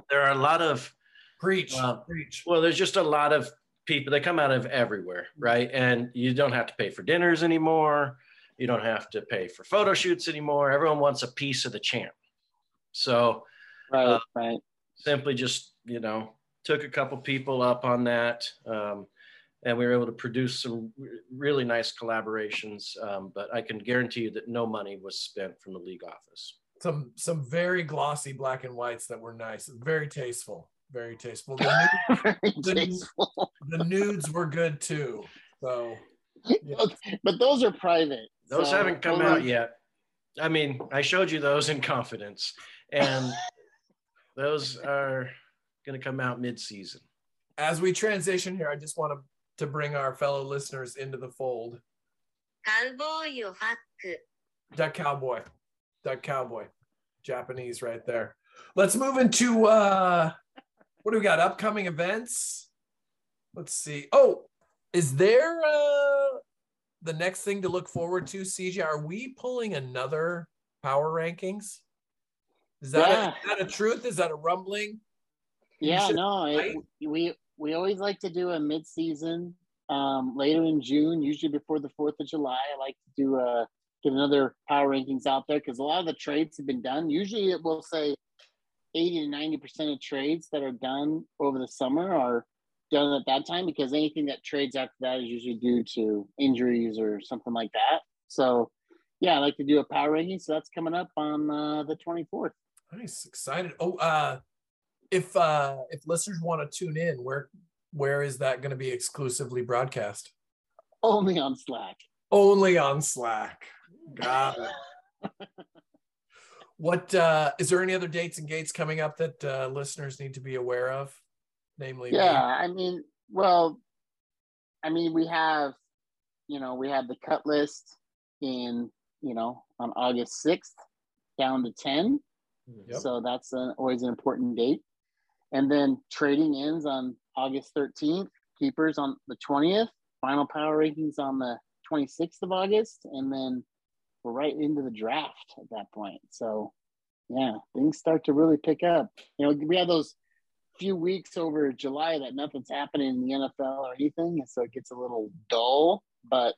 there are a lot of Preach, Uh, preach. well, there's just a lot of people that come out of everywhere, right? And you don't have to pay for dinners anymore. You don't have to pay for photo shoots anymore. Everyone wants a piece of the champ. So Right, Uh, right. simply just, you know, took a couple people up on that. Um, and we were able to produce some really nice collaborations. Um, but I can guarantee you that no money was spent from the league office. Some some very glossy black and whites that were nice, very tasteful, very tasteful. The, [laughs] nude- Very the- tasteful. the nudes were good too. So [laughs] but those are private. Those so haven't come out yet. I mean, I showed you those in confidence, and [laughs] those are going to come out mid-season. As we transition here, I just want to, to bring our fellow listeners into the fold. Cowboy Duck cowboy. Duck cowboy. Japanese right there. Let's move into uh what do we got? Upcoming events. Let's see. Oh, is there uh the next thing to look forward to, CJ? Are we pulling another power rankings? Is that, yeah. a, is that a truth? Is that a rumbling? Yeah, no, it, we we always like to do a mid-season um, later in June, usually before the Fourth of July. I like to do a get another power rankings out there because a lot of the trades have been done. Usually, it will say eighty to ninety percent of trades that are done over the summer are done at that time because anything that trades after that is usually due to injuries or something like that. So, yeah, I like to do a power ranking. So that's coming up on uh, the twenty fourth. Nice, excited. Oh, uh if uh if listeners want to tune in, where where is that going to be exclusively broadcast? Only on Slack. Only on Slack. Got it. [laughs] what uh is there any other dates and gates coming up that uh listeners need to be aware of? Namely, me? Yeah, I mean, well, I mean, we have, you know, we have the cut list in, you know, on August 6th down to 10. Yep. So that's an, always an important date. And then trading ends on August 13th, keepers on the 20th, final power rankings on the 26th of August. And then we're right into the draft at that point. So, yeah, things start to really pick up. You know, we have those few weeks over July that nothing's happening in the NFL or anything, and so it gets a little dull. But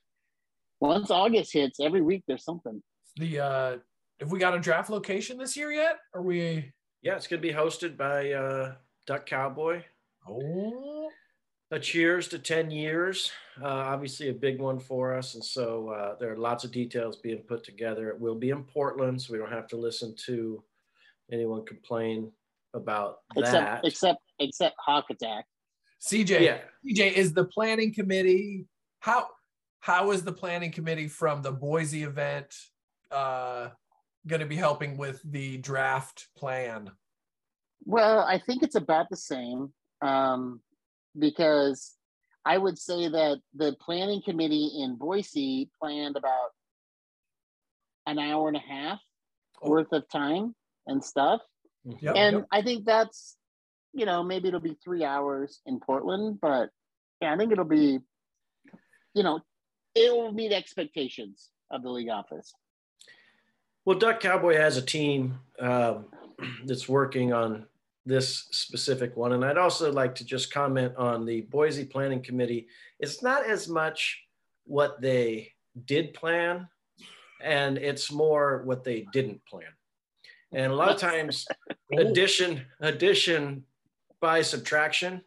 once August hits, every week there's something. the uh have we got a draft location this year yet? Are we Yeah, it's going to be hosted by uh, Duck Cowboy. oh A cheers to 10 years. Uh, obviously, a big one for us. And so uh, there are lots of details being put together. It will be in Portland, so we don't have to listen to anyone complain about Except that. except except Hawk Attack. CJ, yeah. CJ, is the planning committee how how is the planning committee from the Boise event uh going to be helping with the draft plan? Well, I think it's about the same um, because I would say that the planning committee in Boise planned about an hour and a half Oh. worth of time and stuff. Yep, and yep. I think that's, you know, maybe it'll be three hours in Portland, but yeah, I think it'll be, you know, it will meet expectations of the league office. Well, Duck Cowboy has a team um, [clears throat] that's working on this specific one. And I'd also like to just comment on the Boise Planning Committee. It's not as much what they did plan, and it's more what they didn't plan. And a lot of times, [laughs] addition, addition by subtraction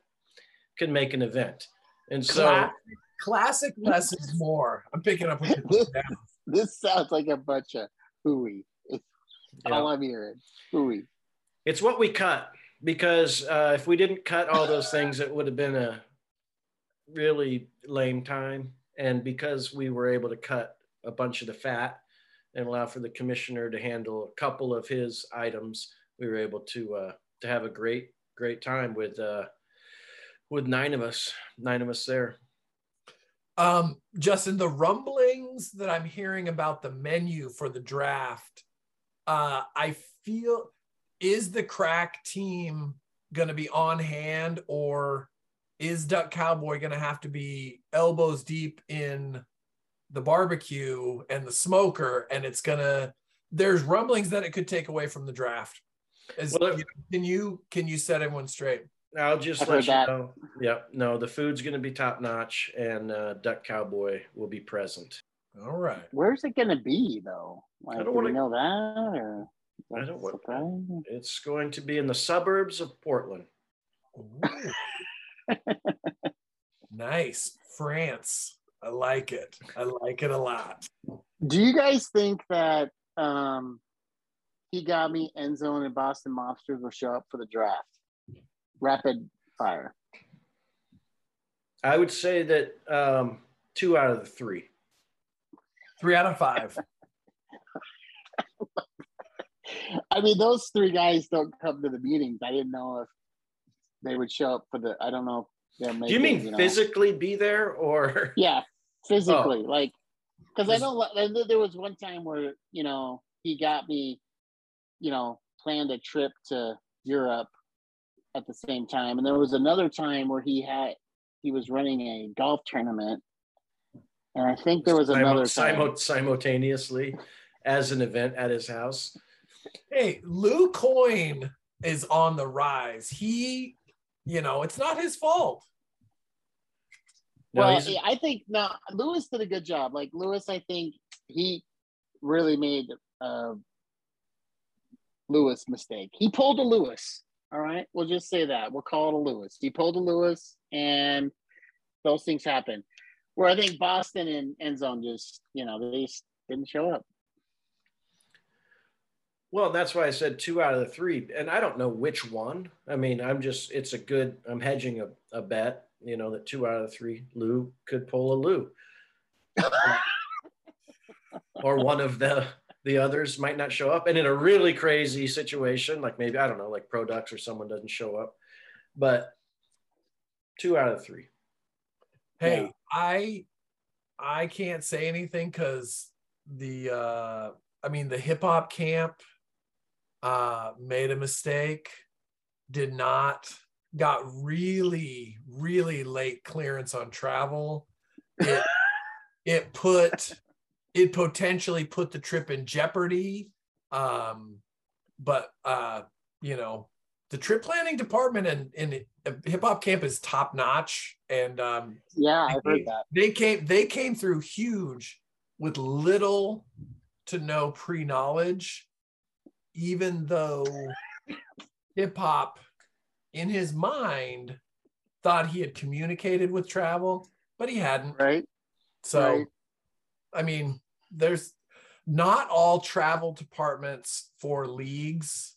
can make an event. And so, Classic, classic less is more. I'm picking up what you're down. [laughs] This sounds like a bunch of hooey. It's all I'm hearing. Hooey. It's what we cut because uh, if we didn't cut all those things, it would have been a really lame time. And because we were able to cut a bunch of the fat and allow for the commissioner to handle a couple of his items, we were able to uh, to have a great great time with uh, with nine of us, nine of us there. Um, Justin, the rumblings that I'm hearing about the menu for the draft, uh, I feel is the crack team going to be on hand or is Duck Cowboy going to have to be elbows deep in the barbecue and the smoker and it's going to there's rumblings that it could take away from the draft. Is, Well, if- can you can you set everyone straight? I'll just I've let you that. know. Yep. No, the food's going to be top notch, and uh, Duck Cowboy will be present. All right. Where's it gonna be though? Like, don't do wanna- know that or? I don't want- Surprise? It's going to be in the suburbs of Portland. [laughs] Nice. France. I like it. I like it a lot. Do you guys think that um, he got me end zone and Boston Mobsters will show up for the draft? Rapid fire. I would say that um, two out of the three. Three out of five. [laughs] I mean, those three guys don't come to the meetings. I didn't know if they would show up for the. I don't know. If they're Do you mean know- physically be there, or [laughs] Yeah, physically, Oh. like because I know there was one time where you know he got me, you know, planned a trip to Europe at the same time, and there was another time where he had he was running a golf tournament, and I think there was another time. simo- simultaneously as an event at his house? Hey, Lou coin is on the rise. He, you know, it's not his fault. No, well, he's- I think now Lewis did a good job. Like Lewis, I think he really made a Lewis mistake. He pulled a Lewis. All right, we'll just say that. We'll call it a Lewis. He pulled a Lewis, and those things happen. Where I think Boston and end zone just, you know, they just didn't show up. Well, that's why I said two out of the three. And I don't know which one. I mean, I'm just, it's a good, I'm hedging a, a bet, you know, that two out of the three, Lou could pull a Lou. [laughs] or one of the the others might not show up. And in a really crazy situation, like maybe, I don't know, like Produx or someone doesn't show up. But two out of three. Hey, Yeah. I I can't say anything because the uh I mean the hip hop camp uh made a mistake, did not got really, really late clearance on travel. It, [laughs] it put it potentially put the trip in jeopardy. Um, but uh, you know, the trip planning department and in hip hop camp is top notch, and um, Yeah, I've heard that. they came they came through huge with little to no pre knowledge, even though hip hop in his mind thought he had communicated with travel, but he hadn't. Right? So, Right. I mean, there's not all travel departments for leagues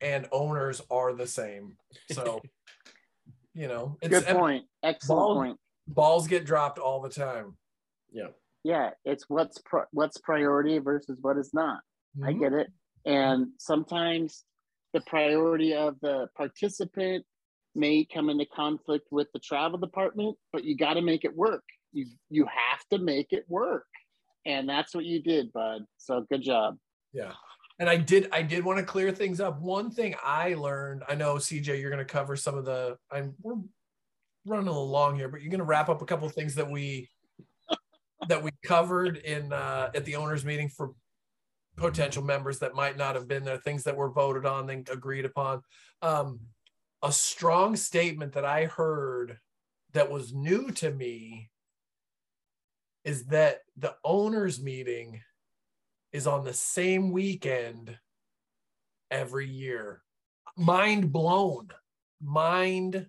and owners are the same. So, [laughs] you know, it's Good point. Excellent Ball- point. balls get dropped all the time. Yeah. Yeah, it's what's pri- what's priority versus what is not. I Mhm. get it. And sometimes the priority of the participant may come into conflict with the travel department, but you got to make it work. You you have to make it work. And that's what you did, bud. So good job. Yeah. And I did I did want to clear things up. One thing I learned, I know CJ, you're gonna cover some of the I'm we're running a little long here, but you're gonna wrap up a couple of things that we that we covered in uh at the owners meeting for potential members that might not have been there, things that were voted on and agreed upon. Um a strong statement that I heard that was new to me is that the owners meeting is on the same weekend every year. Mind blown. Mind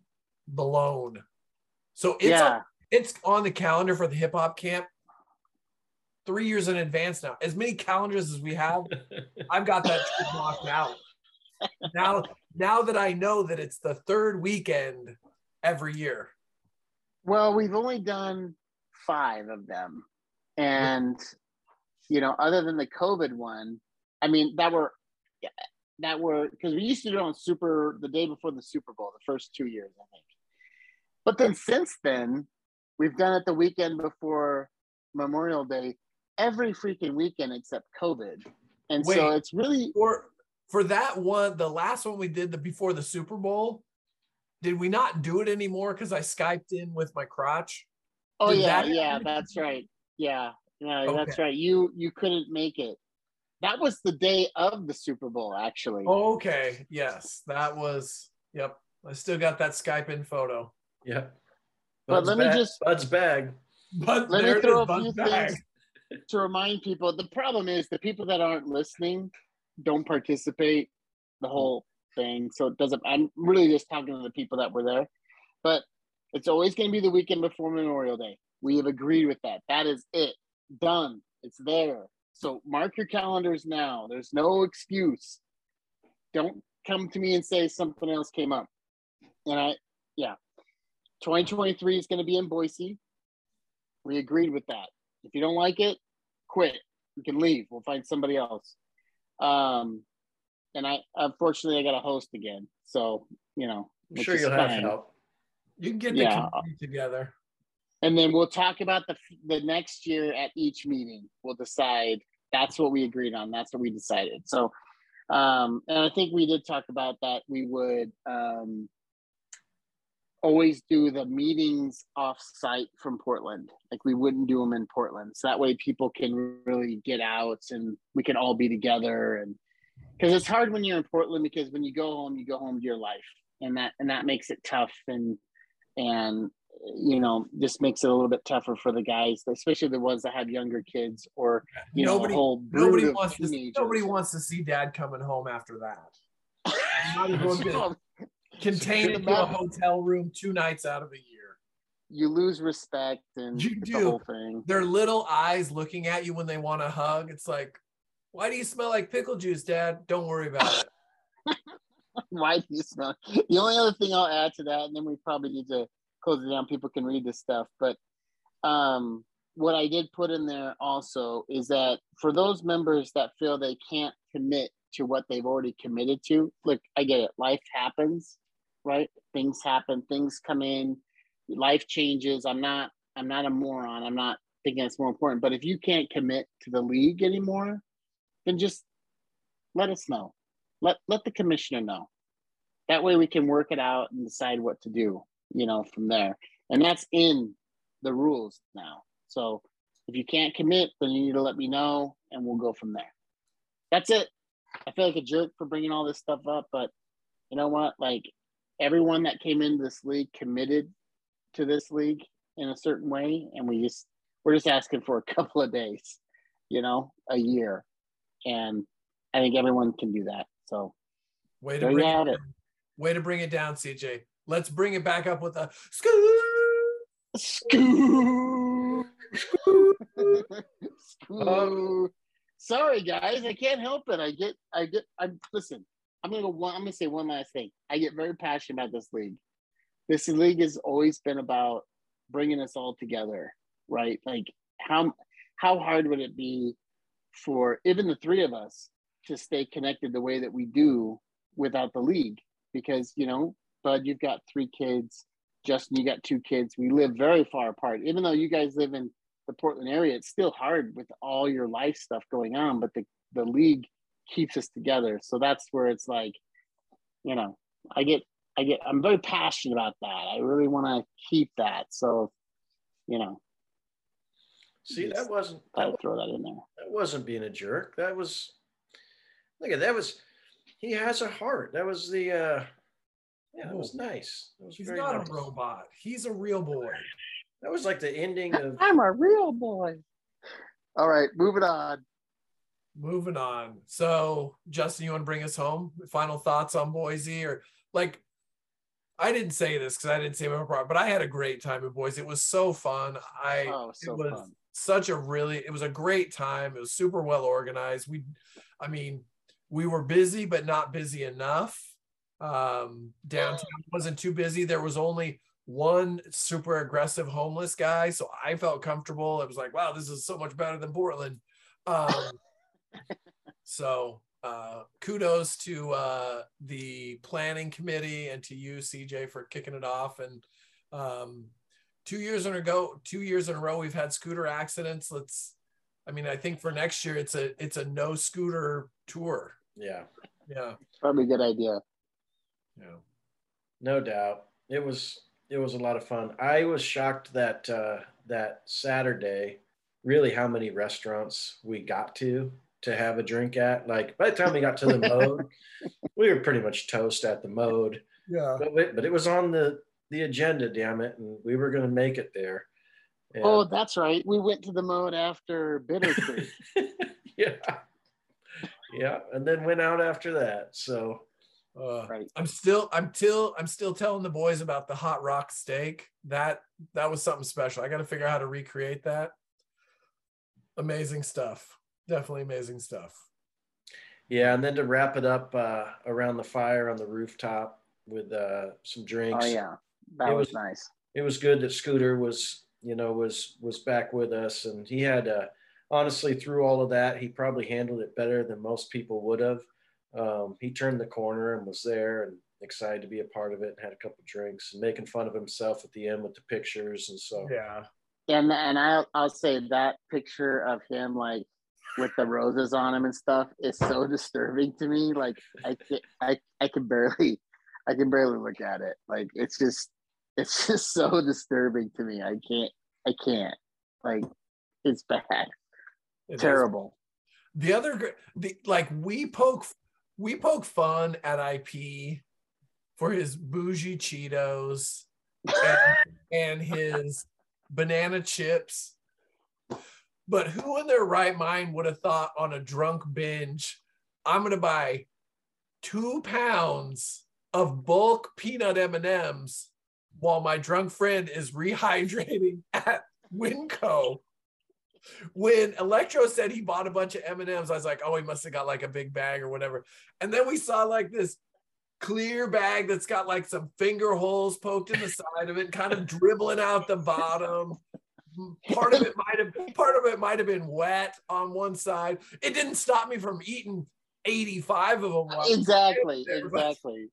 blown. So it's yeah. on, it's on the calendar for the hip hop camp three years in advance now. As many calendars as we have, [laughs] I've got that trip blocked out. Now, now that I know that it's the third weekend every year. Well, we've only done five of them. And, you know, other than the COVID one, I mean, that were, that were, because we used to do it on Super, the day before the Super Bowl, the first two years, I think. But then since then, we've done it the weekend before Memorial Day, every freaking weekend except COVID. And so it's really, For for that one, the last one we did the before the Super Bowl, did we not do it anymore because I skyped in with my crotch? oh Did yeah, that yeah, that's right. Yeah, yeah, that's right. You, you couldn't make it. That was the day of the Super Bowl, actually. Okay, yes, that was. Yep, I still got that Skype in photo. Yep. But let me just- Bud's bag. But Let me throw a few bag. things to remind people. The problem is the people that aren't listening don't participate the whole thing. So it doesn't. I'm really just talking to the people that were there. But it's always going to be the weekend before Memorial Day. We have agreed with that. That is it. Done. It's there. So mark your calendars now. There's no excuse. Don't come to me and say something else came up. And I, yeah, 2023 is going to be in Boise. We agreed with that. If you don't like it, quit. You can leave. We'll find somebody else. Um, and I unfortunately I got a host again. So you know, I'm sure you'll have help. You can get the Yeah. community together. And then we'll talk about the the next year at each meeting. We'll decide. That's what we agreed on. That's what we decided. So, um, and I think we did talk about that. We would um, always do the meetings off site from Portland. Like we wouldn't do them in Portland. So that way people can really get out and we can all be together. And because it's hard when you're in Portland because when you go home, you go home to your life, and that and that makes it tough. And and you know just makes it a little bit tougher for the guys, especially the ones that have younger kids or you nobody, know a whole brood nobody wants to. Nobody wants to see Dad coming home after that. [laughs] contained the into a hotel room two nights out of a year. you lose respect and You do. the whole thing. Their little eyes looking at you when they want to hug. It's like, why do you smell like pickle juice, Dad? Don't worry about it. [laughs] Why do you smell? The only other thing I'll add to that, and then we probably need to close it down. People can read this stuff, but um, what I did put in there also is that for those members that feel they can't commit to what they've already committed to, look, I get it. Life happens, right? Things happen. Things come in. Life changes. I'm not. I'm not a moron. I'm not thinking it's more important. But if you can't commit to the league anymore, then just let us know. Let let the commissioner know. That way we can work it out and decide what to do, you know, from there. And that's in the rules now. So if you can't commit, then you need to let me know and we'll go from there. That's it. I feel like a jerk for bringing all this stuff up, but you know what? Like everyone that came into this league committed to this league in a certain way, and we just we're just asking for a [laughs] couple of days, you know, a year, and I think everyone can do that. So Way to bring it, it. way to bring it down, CJ. Let's bring it back up with a scoop. Scoo. [laughs] Scoo. Sorry, guys, I can't help it. I get, I get. I'm listen. I'm gonna go. One, I'm gonna say one last thing. I get very passionate about this league. This league has always been about bringing us all together, right? Like how how hard would it be for even the three of us to stay connected the way that we do without the league? Because you know, Bud, you've got three kids. Justin, you got two kids. We live very far apart. Even though you guys live in the Portland area, it's still hard with all your life stuff going on, but the, the league keeps us together. So that's where it's like, you know, I get, I get, I'm very passionate about that. I really want to keep that. So, you know, See, that wasn't I that, would throw that in there. that wasn't being a jerk. That was look at that was he has a heart. That was the uh yeah, that was nice. That was He's very not nice. a robot. He's a real boy. That was like the ending of I'm a real boy. All right, moving on. Moving on. So, Justin, you want to bring us home? Final thoughts on Boise, or like, I didn't say this because I didn't say my part, but I had a great time with Boise. It was so fun. I Oh, so it was fun. such a really it was a great time. It was super well organized. We I mean, we were busy, but not busy enough. Um downtown wasn't too busy. There was only one super aggressive homeless guy. So I felt comfortable. It was like, wow, this is so much better than Portland. Um so uh kudos to uh the planning committee and to you cj for kicking it off. And um two years in a go two years in a row we've had scooter accidents. Let's i mean i think for next year it's a it's a no scooter tour. Yeah, yeah. Probably a good idea. yeah. No doubt. It was it was a lot of fun. I was shocked that uh, that Saturday, really how many restaurants we got to to have a drink at. Like by the time we got to the mode, [laughs] we were pretty much toast at the mode. yeah But, it- but it was on the the agenda, damn it, and we were going to make it there. And- Oh, that's right. We went to the mode after Bitter Creek. [laughs] yeah, yeah, and then went out after that. So uh, right. i'm still i'm still i'm still telling the boys about the hot rock steak that that was something special i got to figure out how to recreate that amazing stuff definitely amazing stuff yeah, and then to wrap it up uh, around the fire on the rooftop with uh, some drinks. Oh yeah, that It was, was- nice. it was good that Scooter was, you know, was was back with us, and he had uh, honestly through all of that, he probably handled it better than most people would have. Um, he turned the corner and was there and excited to be a part of it. And had a couple drinks and making fun of himself at the end with the pictures, and so yeah And and I'll I'll say that picture of him like with the roses on him and stuff is so disturbing to me. Like I can I I can barely I can barely look at it. Like it's just it's [laughs] just so disturbing to me. I can't I can't. Like it's bad. It is. Terrible. the other the like we poke we poke fun at ip for his bougie cheetos and, and his banana chips but who in their right mind would have thought on a drunk binge i'm gonna buy two pounds of bulk peanut m&ms while my drunk friend is rehydrating [laughs] at winco when Electro said he bought a bunch of M&Ms, I was like, oh, he must have got like a big bag or whatever. And then we saw like this clear bag that's got like some finger holes poked in the side of it, kind of dribbling out the bottom. Part of it might have part of it might have been wet on one side. It didn't stop me from eating 85 of them. exactly there, but- exactly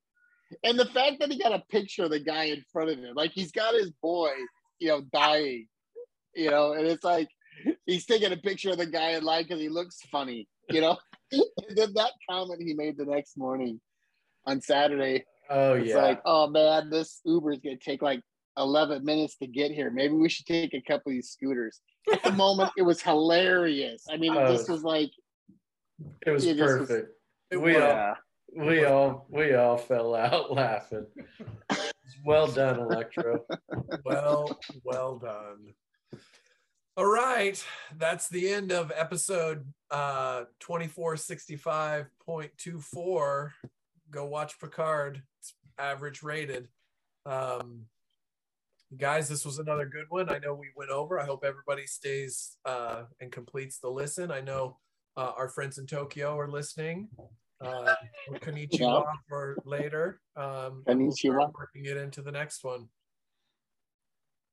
and the fact that he got a picture of the guy in front of him like he's got his boy you know dying you know and it's like he's taking a picture of the guy in line because he looks funny you know [laughs] and then that comment he made the next morning on saturday oh it's yeah, like oh man this uber is going to take like 11 minutes to get here maybe we should take a couple of these scooters at the moment it was hilarious i mean it just was like it was it just was- perfect. We was. all we all we all fell out [laughs] laughing. Well done, Electro. well, well done. All right, that's the end of episode uh 2465.24. Go watch Picard. It's average rated. Um guys, this was another good one. I know we went over. I hope everybody stays uh and completes the listen. I know uh, our friends in Tokyo are listening. Uh, konnichiwa for later. Um, and we'll start Konnichiwa. working it into the next one.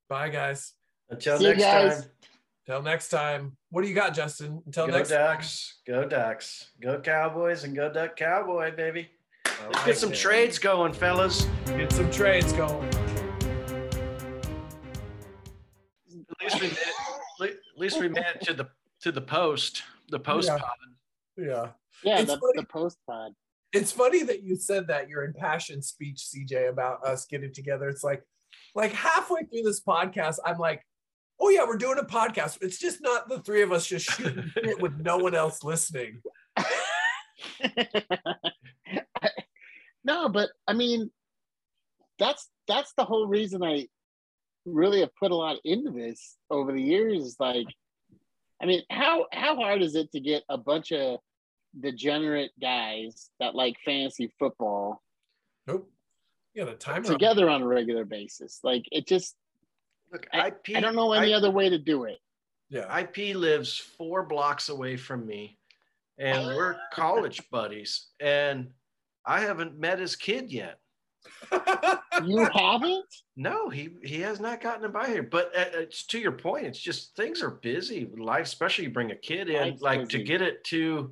Bye, guys. Until See you next guys. time. Till next time. What do you got, Justin? Until Go next Ducks. Go Ducks. Go Cowboys and go Duck Cowboy, baby. time. Let's get some trades going, fellas. Get some trades going. Least we made it to the to the post, the post Yeah. pod. Yeah. yeah It's the, funny- the post pod It's funny that you said that your impassioned speech, CJ, about us getting together. It's like, like halfway through this podcast, I'm like, oh yeah, we're doing a podcast. It's just not the three of us just shooting [laughs] shit with no one else listening. [laughs] no, but I mean, that's that's the whole reason I really have put a lot into this over the years. Is like, I mean, how how hard is it to get a bunch of degenerate guys that like fantasy football Nope. Yeah, the time timer. on- together on a regular basis. Like it just, Look, I- IP. I don't know any I- other way to do it. Yeah. IP lives four blocks away from me, and we're college buddies. And I haven't met his kid yet. You [laughs] haven't? No, he he has not gotten it by here. But uh, it's to your point. It's just things are busy. Life, especially you bring a kid in, Life's like to get it to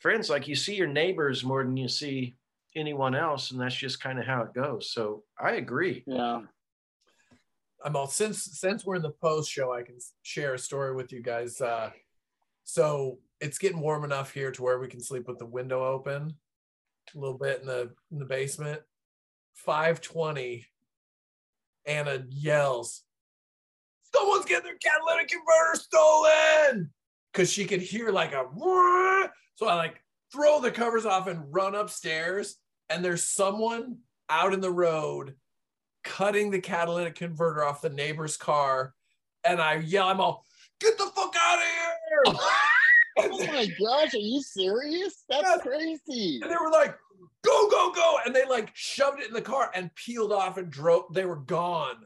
friends. Like you see your neighbors more than you see anyone else, and that's just kind of how it goes. So I agree. Yeah. I'm all since since we're in the post show, I can share a story with you guys. Uh, so it's getting warm enough here to where we can sleep with the window open a little bit in the in the basement. 520. Anna yells, "Someone's getting their catalytic converter stolen!" Because she could hear like a. "Wah." So I like throw the covers off and run upstairs, and there's someone out in the road cutting the catalytic converter off the neighbor's car, and I yell, I'm all, get the fuck out of here! [laughs] Oh my gosh, are you serious? That's Yes. crazy. and they were like, go, go, go. And they like shoved it in the car and peeled off and drove. They were gone.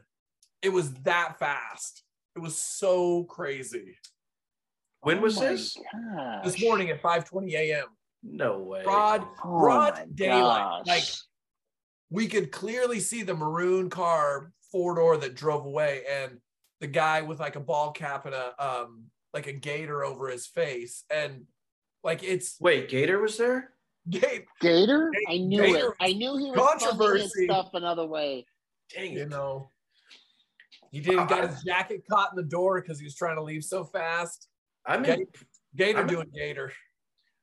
It was that fast. It was so crazy. When was Oh this? gosh. This morning at 5:20 a.m. No way. Broad, Oh broad my daylight. gosh. Like we could clearly see the maroon car four door that drove away, and the guy with like a ball cap and a um like a gator over his face, and like it's Wait, Gator was there? Gate, Gator? I knew Gator it. I knew he was funding his controversy. stuff another way. Dang it. you know. He didn't got his jacket caught in the door because he was trying to leave so fast. I'm Yeah. in, Gator I'm- doing Gator.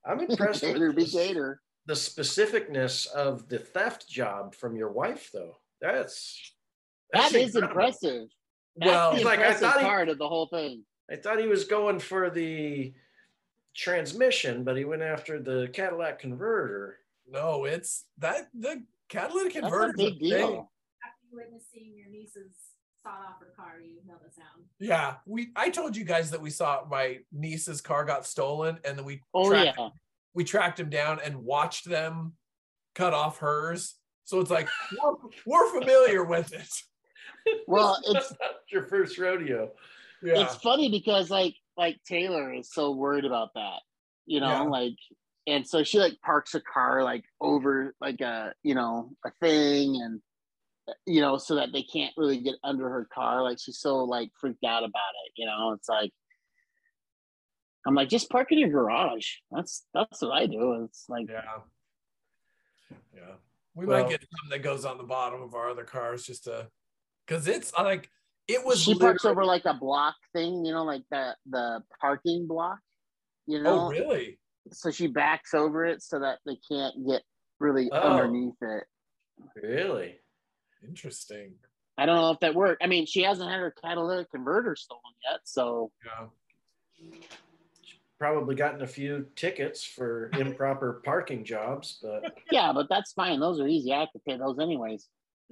I'm impressed Gator with be this- Gator. the specificness of the theft job from your wife, though. That's That that's is impressive. That's Well, the He's like, I impressive thought he- part of the whole thing. I thought he was going for the transmission, but he went after the Cadillac converter. no, it's that the catalytic That's a converter. big deal. after witnessing your niece's sawed off her car, you know the sound. Yeah, we. I told you guys that we saw my niece's car got stolen, and then we Oh tracked, yeah. we tracked him down and watched them cut off hers. So it's like [laughs] we're, we're familiar with it. Well, it's [laughs] not your first rodeo. Yeah, it's funny because like like Taylor is so worried about that, you know, Yeah. like and so she like parks her car like over like a you know a thing and you know so that they can't really get under her car like she's so like freaked out about it you know it's like i'm like just park in your garage that's that's what i do it's like yeah, yeah. We Well- might get something that goes on the bottom of our other cars just to, because it's I like it was. she parks over like a block thing you know like the the parking block you oh, know, Oh really? so she backs over it so that they can't get really Oh. underneath it. Really? Interesting. I don't know if that worked. I mean, she hasn't had her catalytic converter stolen yet, so Yeah. Probably gotten a few tickets for [laughs] improper parking jobs, but yeah, but that's fine. Those are easy. I have to pay those anyways. [laughs]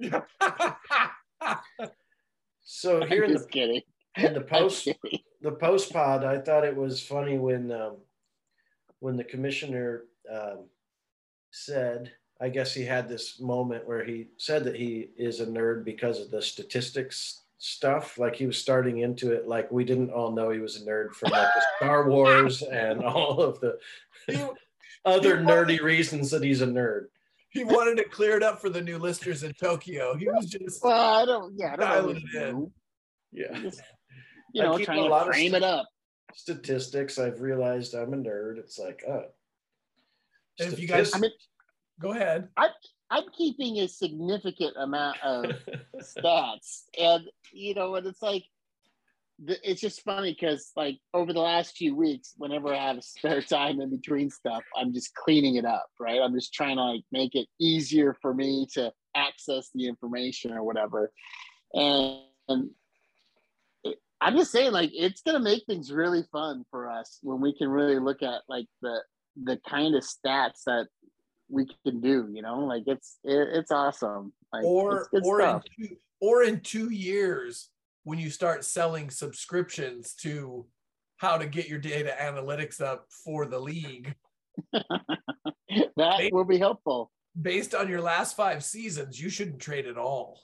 So here in the kidding. in the [laughs] post the post pod, I thought it was funny when um, when the commissioner um, said, I guess he had this moment where he said that he is a nerd because of the statistics stuff. Like he was starting into it, like we didn't all know he was a nerd from like the Star Wars and all of the [laughs] [laughs] other nerdy reasons that he's a nerd. He wanted to clear it up for the new listers in Tokyo. He was just Well, I don't. Yeah, I don't know. Dialing what it to do. Yeah. Just, you know, trying a lot to of frame st- it up. Statistics. I've realized I'm a nerd. It's like, oh. And if you guys- I mean, go ahead. I'm keeping a significant amount of [laughs] stats, and you know, and it's like, the, it's just funny because like over the last few weeks, whenever I have spare [laughs] time in between stuff, I'm just cleaning it up, right? I'm just trying to like make it easier for me to access the information or whatever, and. and I'm just saying, like, it's gonna make things really fun for us when we can really look at like the the kind of stats that we can do. You know, like it's it, it's awesome. Like, or it's or in two, or in two years when you start selling subscriptions to how to get your data analytics up for the league [laughs] that will be helpful. based on your last five seasons, you shouldn't trade at all.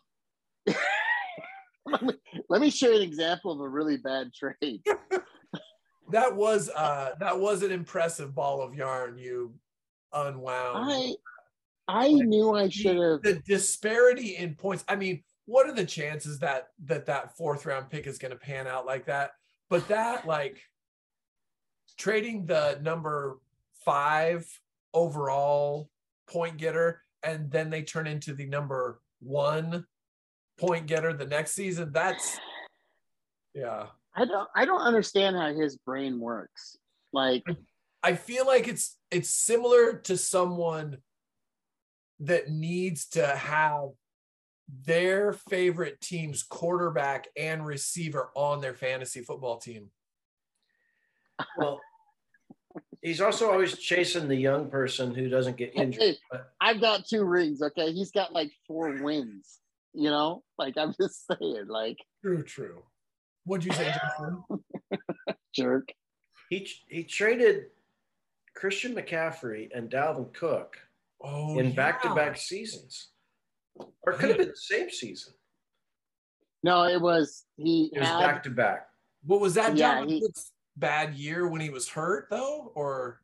[laughs] let, me, show you an example of a really bad trade. [laughs] That was uh that was an impressive ball of yarn you unwound. I I knew I should have. the disparity in points. I mean, what are the chances that that that fourth round pick is going to pan out like that? But that like trading the number five overall point getter and then they turn into the number one point getter the next season. That's yeah. I don't. I don't understand how his brain works. Like, I feel like it's it's similar to someone that needs to have their favorite team's quarterback and receiver on their fantasy football team. Well, he's also always chasing the young person who doesn't get injured. hey, But I've got two rings. Okay, he's got like four wins. You know, like I'm just [laughs] saying, like True, true. What'd you say, Justin? [laughs] jerk. he he traded Christian McCaffrey and Dalvin Cook Oh, in yeah. back-to-back seasons, or it could have been the same season. No, it was he It was had. back-to-back. What was that? Yeah, he- bad year when he was hurt, though, or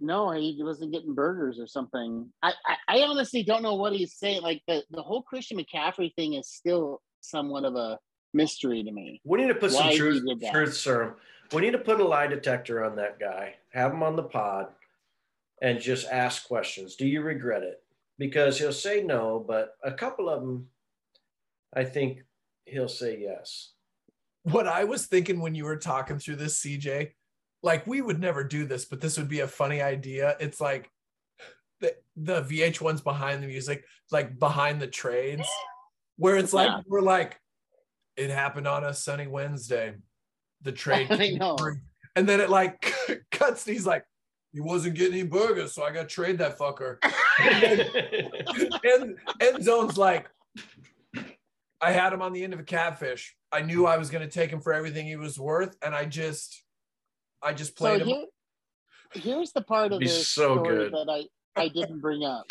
No, he wasn't getting burgers or something. I, I, I honestly don't know what he's saying. Like the, the whole Christian McCaffrey thing is still somewhat of a mystery to me. We need to put some Why he truth, did that. truth serum. We need to put a lie detector on that guy, have him on the pod, and just ask questions. Do you regret it? Because he'll say no, but a couple of them, I think he'll say yes. what I was thinking when you were talking through this, CJ, like we would never do this, but this would be a funny idea. It's like the the VH1's behind the music, like behind the trades, where it's like Yeah. we're like, it happened on a sunny Wednesday. The trade, [laughs] I know. and then it like [laughs] cuts. And he's like, he wasn't getting any burgers, so I got to trade that fucker. [laughs] and end zone's like, I had him on the end of a catfish. I knew I was going to take him for everything he was worth, and I just, I just So played him. here, here's the part of Be this so story good. that I, I didn't bring up.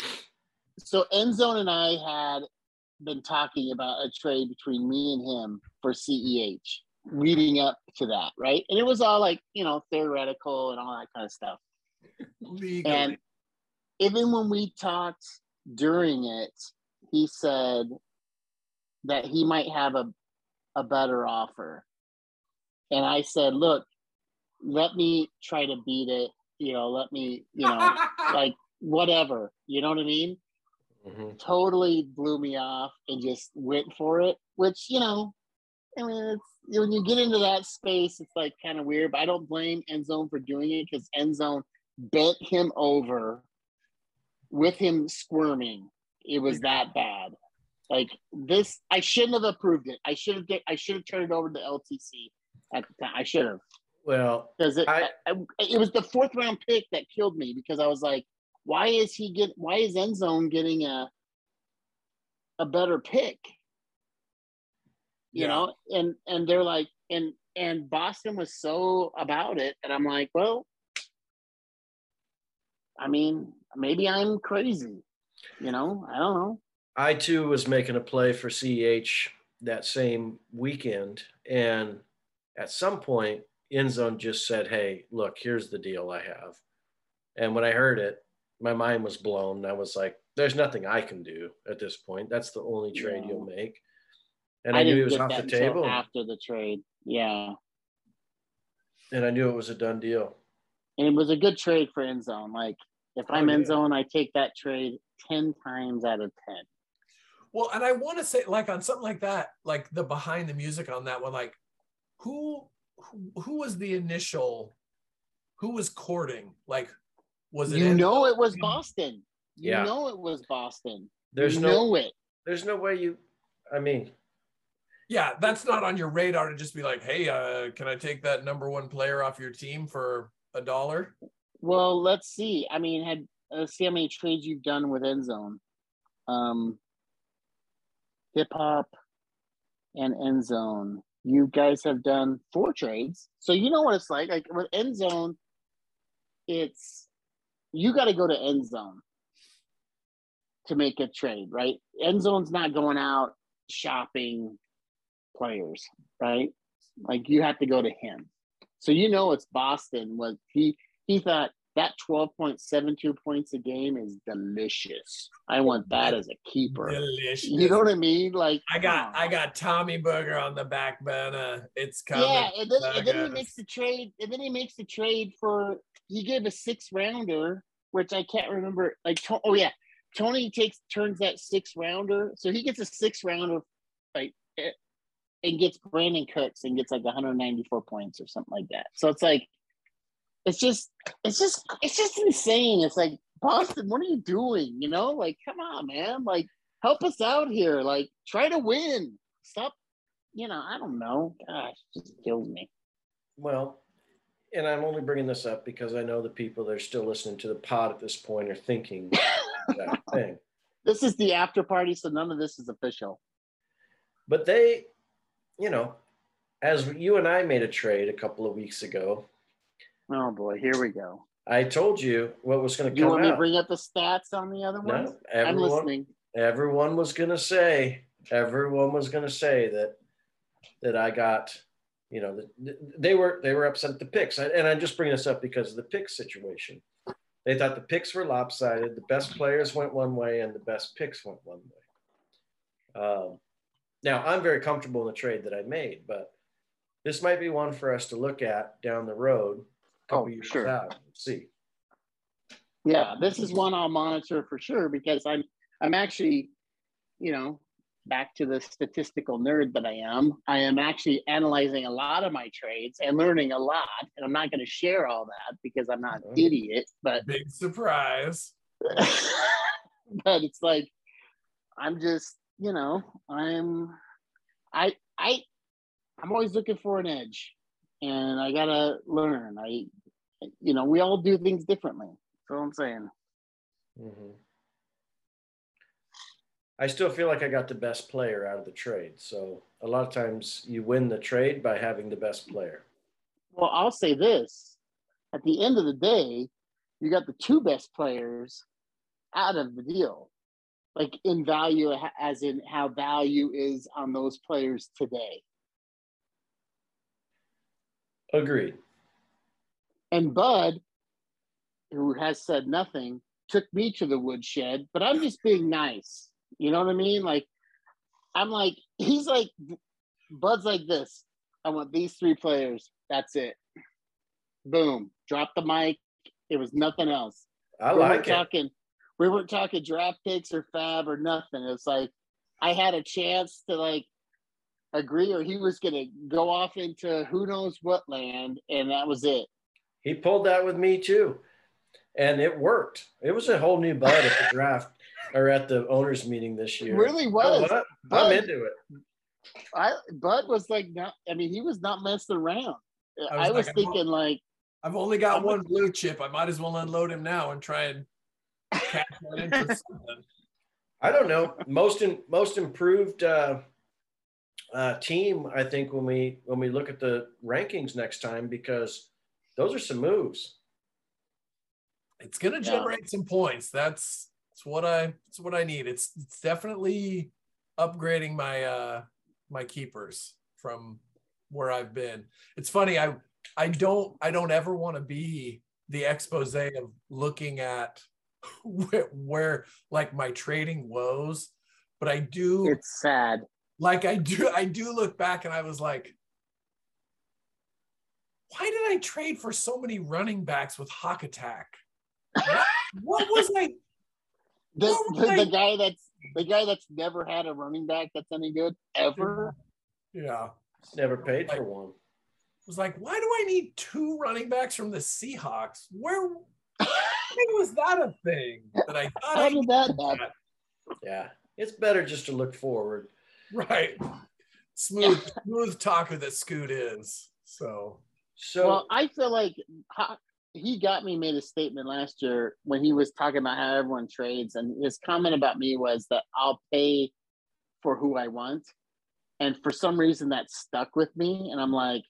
So Endzone and I had been talking about a trade between me and him for CEH leading up to that, right? And it was all like, you know, theoretical and all that kind of stuff. Legally. And even when we talked during it, he said that he might have a, a better offer. And I said, look, let me try to beat it. You know, let me, you know, [laughs] like whatever. You know what I mean? Mhm. Totally blew me off and just went for it, which, you know, I mean, it's when you get into that space, it's like kind of weird, but I don't blame Endzone for doing it because Endzone bent him over with him squirming. It was that bad. Like this, I shouldn't have approved it. I should have. get- I should have turned it over to LTC at the time. I should have Well, because it. I- I, it was the fourth round pick that killed me because I was like, why is he get? Why is Endzone getting a a better pick? You Yeah. know, and and they're like, and and Boston was so about it, and I'm like, well, I mean, maybe I'm crazy. You know, I don't know. I too was making a play for CEH that same weekend. And at some point, Endzone just said, Hey, look, here's the deal I have. And when I heard it, my mind was blown. I was like, There's nothing I can do at this point. That's the only trade Yeah. you'll make. And I, knew he was off the table. after the trade. Yeah, And I knew it was a done deal. and it was a good trade for end zone. Like if I'm Oh, end yeah. zone, I take that trade ten times out of ten. Well, and I want to say, like on something like that, like the behind the music on that one, like who who, who was the initial, who was courting? Like, was it? You Enzo? know it was Boston. You Yeah. know it was Boston. There's you no know it. there's no way you I mean, Yeah, that's not on your radar to just be like, hey, uh, can I take that number one player off your team for a dollar? Well, let's see. I mean, had let's see how many trades you've done with end zone. Um, hip hop and end zone. You guys have done four trades, so you know what it's like. Like with end zone, it's you got to go to end zone. to make a trade, right? End zone's not going out shopping players, right? Like you have to go to him. So you know it's Boston was he he thought that 12.72 points a game is delicious. I want that as a keeper. Delicious. You know what I mean? Like I got I got Tommy Burger on the back burner. It's coming. Yeah, and then, and then he makes the trade, and then he makes the trade for he gave a six rounder, which I can't remember. Like, oh yeah, Tony takes turns that six rounder, so he gets a six rounder, like, eh, and gets Brandin Cooks and gets like 194 points or something like that. So it's like, it's just, it's just, it's just insane. It's like Boston, what are you doing? You know, like, come on, man, like, help us out here. Like, try to win. Stop you know, I don't know. Gosh, just kills me. Well, and I'm only bringing this up because I know the people that are still listening to the pod at this point are thinking [laughs] that thing. This is the after party, so none of this is official. But they, you know, as you and I made a trade a couple of weeks ago, Oh boy, here we go. I told you what was going to come. You want me to bring up the stats on the other ones? no, I'm everyone, listening. everyone was going to say, everyone was going to say that that I got, you know, they were they were upset at the picks, and I'm just bringing this up because of the pick situation. They thought the picks were lopsided. The best players went one way, and the best picks went one way. Um, now, I'm very comfortable in the trade that I made, but this might be one for us to look at down the road, couple Oh, years sure. out, see. Yeah, this is one I'll monitor for sure because I'm I'm actually, you know, back to the statistical nerd that I am. I am actually analyzing a lot of my trades and learning a lot. And I'm not going to share all that because I'm not an idiot, but Big surprise. [laughs] but it's like I'm just, you know, I'm I I I'm always looking for an edge and I gotta learn. I you know, we all do things differently. That's all I'm saying. Mhm. I still feel like I got the best player out of the trade. So a lot of times you win the trade by having the best player. Well, I'll say this. At the end of the day, you got the two best players out of the deal. Like in value as in how value is on those players today. Agreed. And Bud, who has said nothing, took me to the woodshed, but I'm just being nice. You know what I mean? Like, I'm like, he's like, Bud's like this. I want these three players. That's it. Boom. Drop the mic. It was nothing else. I we weren't like it. talking, we weren't talking draft picks or fab or nothing. It's like I had a chance to like agree, or he was gonna go off into who knows what land, and that was it. He pulled that with me too. And it worked. It was a whole new bud at the draft or at the owners meeting this year. Really was. what? Bud- I'm into it. I Bud was like not. I mean, he was not messing around. I I was was, like, I'm thinking like, I've only got one blue chip. I might as well unload him now and try and cash that in for [laughs] something. I don't know. Most in, most improved uh, uh, team, I think, when we when we look at the rankings next time, because those are some moves. It's gonna Yeah. generate some points. That's that's what I that's what I need. It's it's definitely upgrading my uh my keepers from where I've been. It's funny, I I don't I don't ever want to be the expose of looking at [laughs] where, where like my trading woes, but I do it's sad. Like I do I do look back and I was like why did I trade for so many running backs with hawk attack? What, what was I The, What the, I- the guy that's the guy that's never had a running back that's any good ever. yeah Never paid for one. was like why do I need two running backs from the Seahawks? Where when was that a thing that I thought How I did that happen? Yeah, it's better just to look forward. Right. Smooth smooth talker that Scoot is. So. So well, I feel like he got me made a statement last year when he was talking about how everyone trades, and his comment about me was that I'll pay for who I want, and for some reason that stuck with me, and I'm like,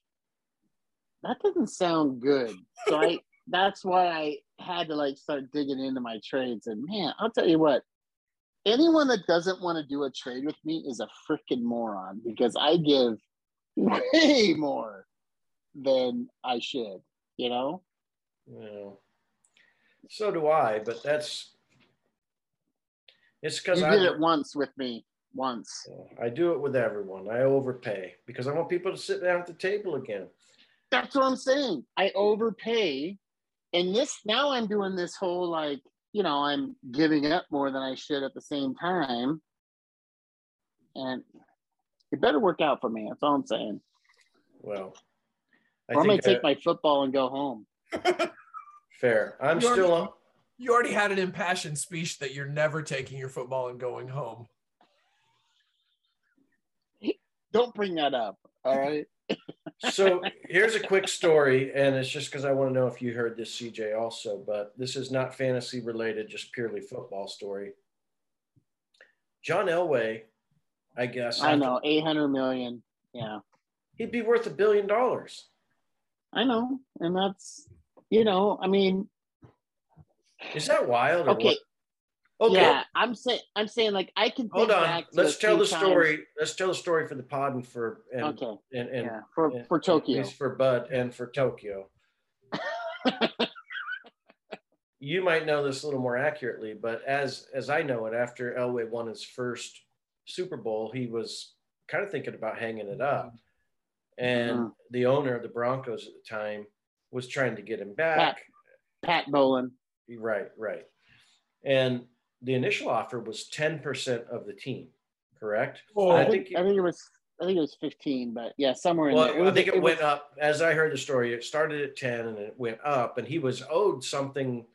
that doesn't sound good. So I [laughs] that's why I had to like start digging into my trades, and man, I'll tell you what, anyone that doesn't want to do a trade with me is a freaking moron because I give way more than I should. You know. Well, so do I, but that's it's because I did it once with me. Once. I do it with everyone. I overpay because I want people to sit down at the table again. That's what I'm saying. I overpay. And this now I'm doing this whole like, you know, I'm giving up more than I should at the same time. And it better work out for me. That's all I'm saying. Well, I Or I'm gonna think take my football and go home. [laughs] fair. I'm You're- still on. You already had an impassioned speech that you're never taking your football and going home. Don't bring that up. All right. [laughs] so here's a quick story, and it's just because I want to know if you heard this, CJ, also, but this is not fantasy related, just purely football story. John Elway, I guess, I know. Eight hundred million. Yeah. he'd be worth a billion dollars. I know. And that's you know, I mean, Is that wild? Or okay. What? Okay, Yeah, I'm saying I'm saying like I can think hold on. Let's tell the times- story. Let's tell the story for the pod and for and Okay. and, and, yeah. For and- for Tokyo. for Bud and for Tokyo. [laughs] you might know this a little more accurately, but as as I know it, after Elway won his first Super Bowl, he was kind of thinking about hanging it up, and Mhm. the owner of the Broncos at the time was trying to get him back. Pat Bowlen. Right, right, and the initial offer was ten percent of the team, correct? Oh, I I think, think- I think it was I think it was 15, but yeah, somewhere in there. Well, I think it, was- went up as I heard the story. It started at 10 and it went up, and he was owed something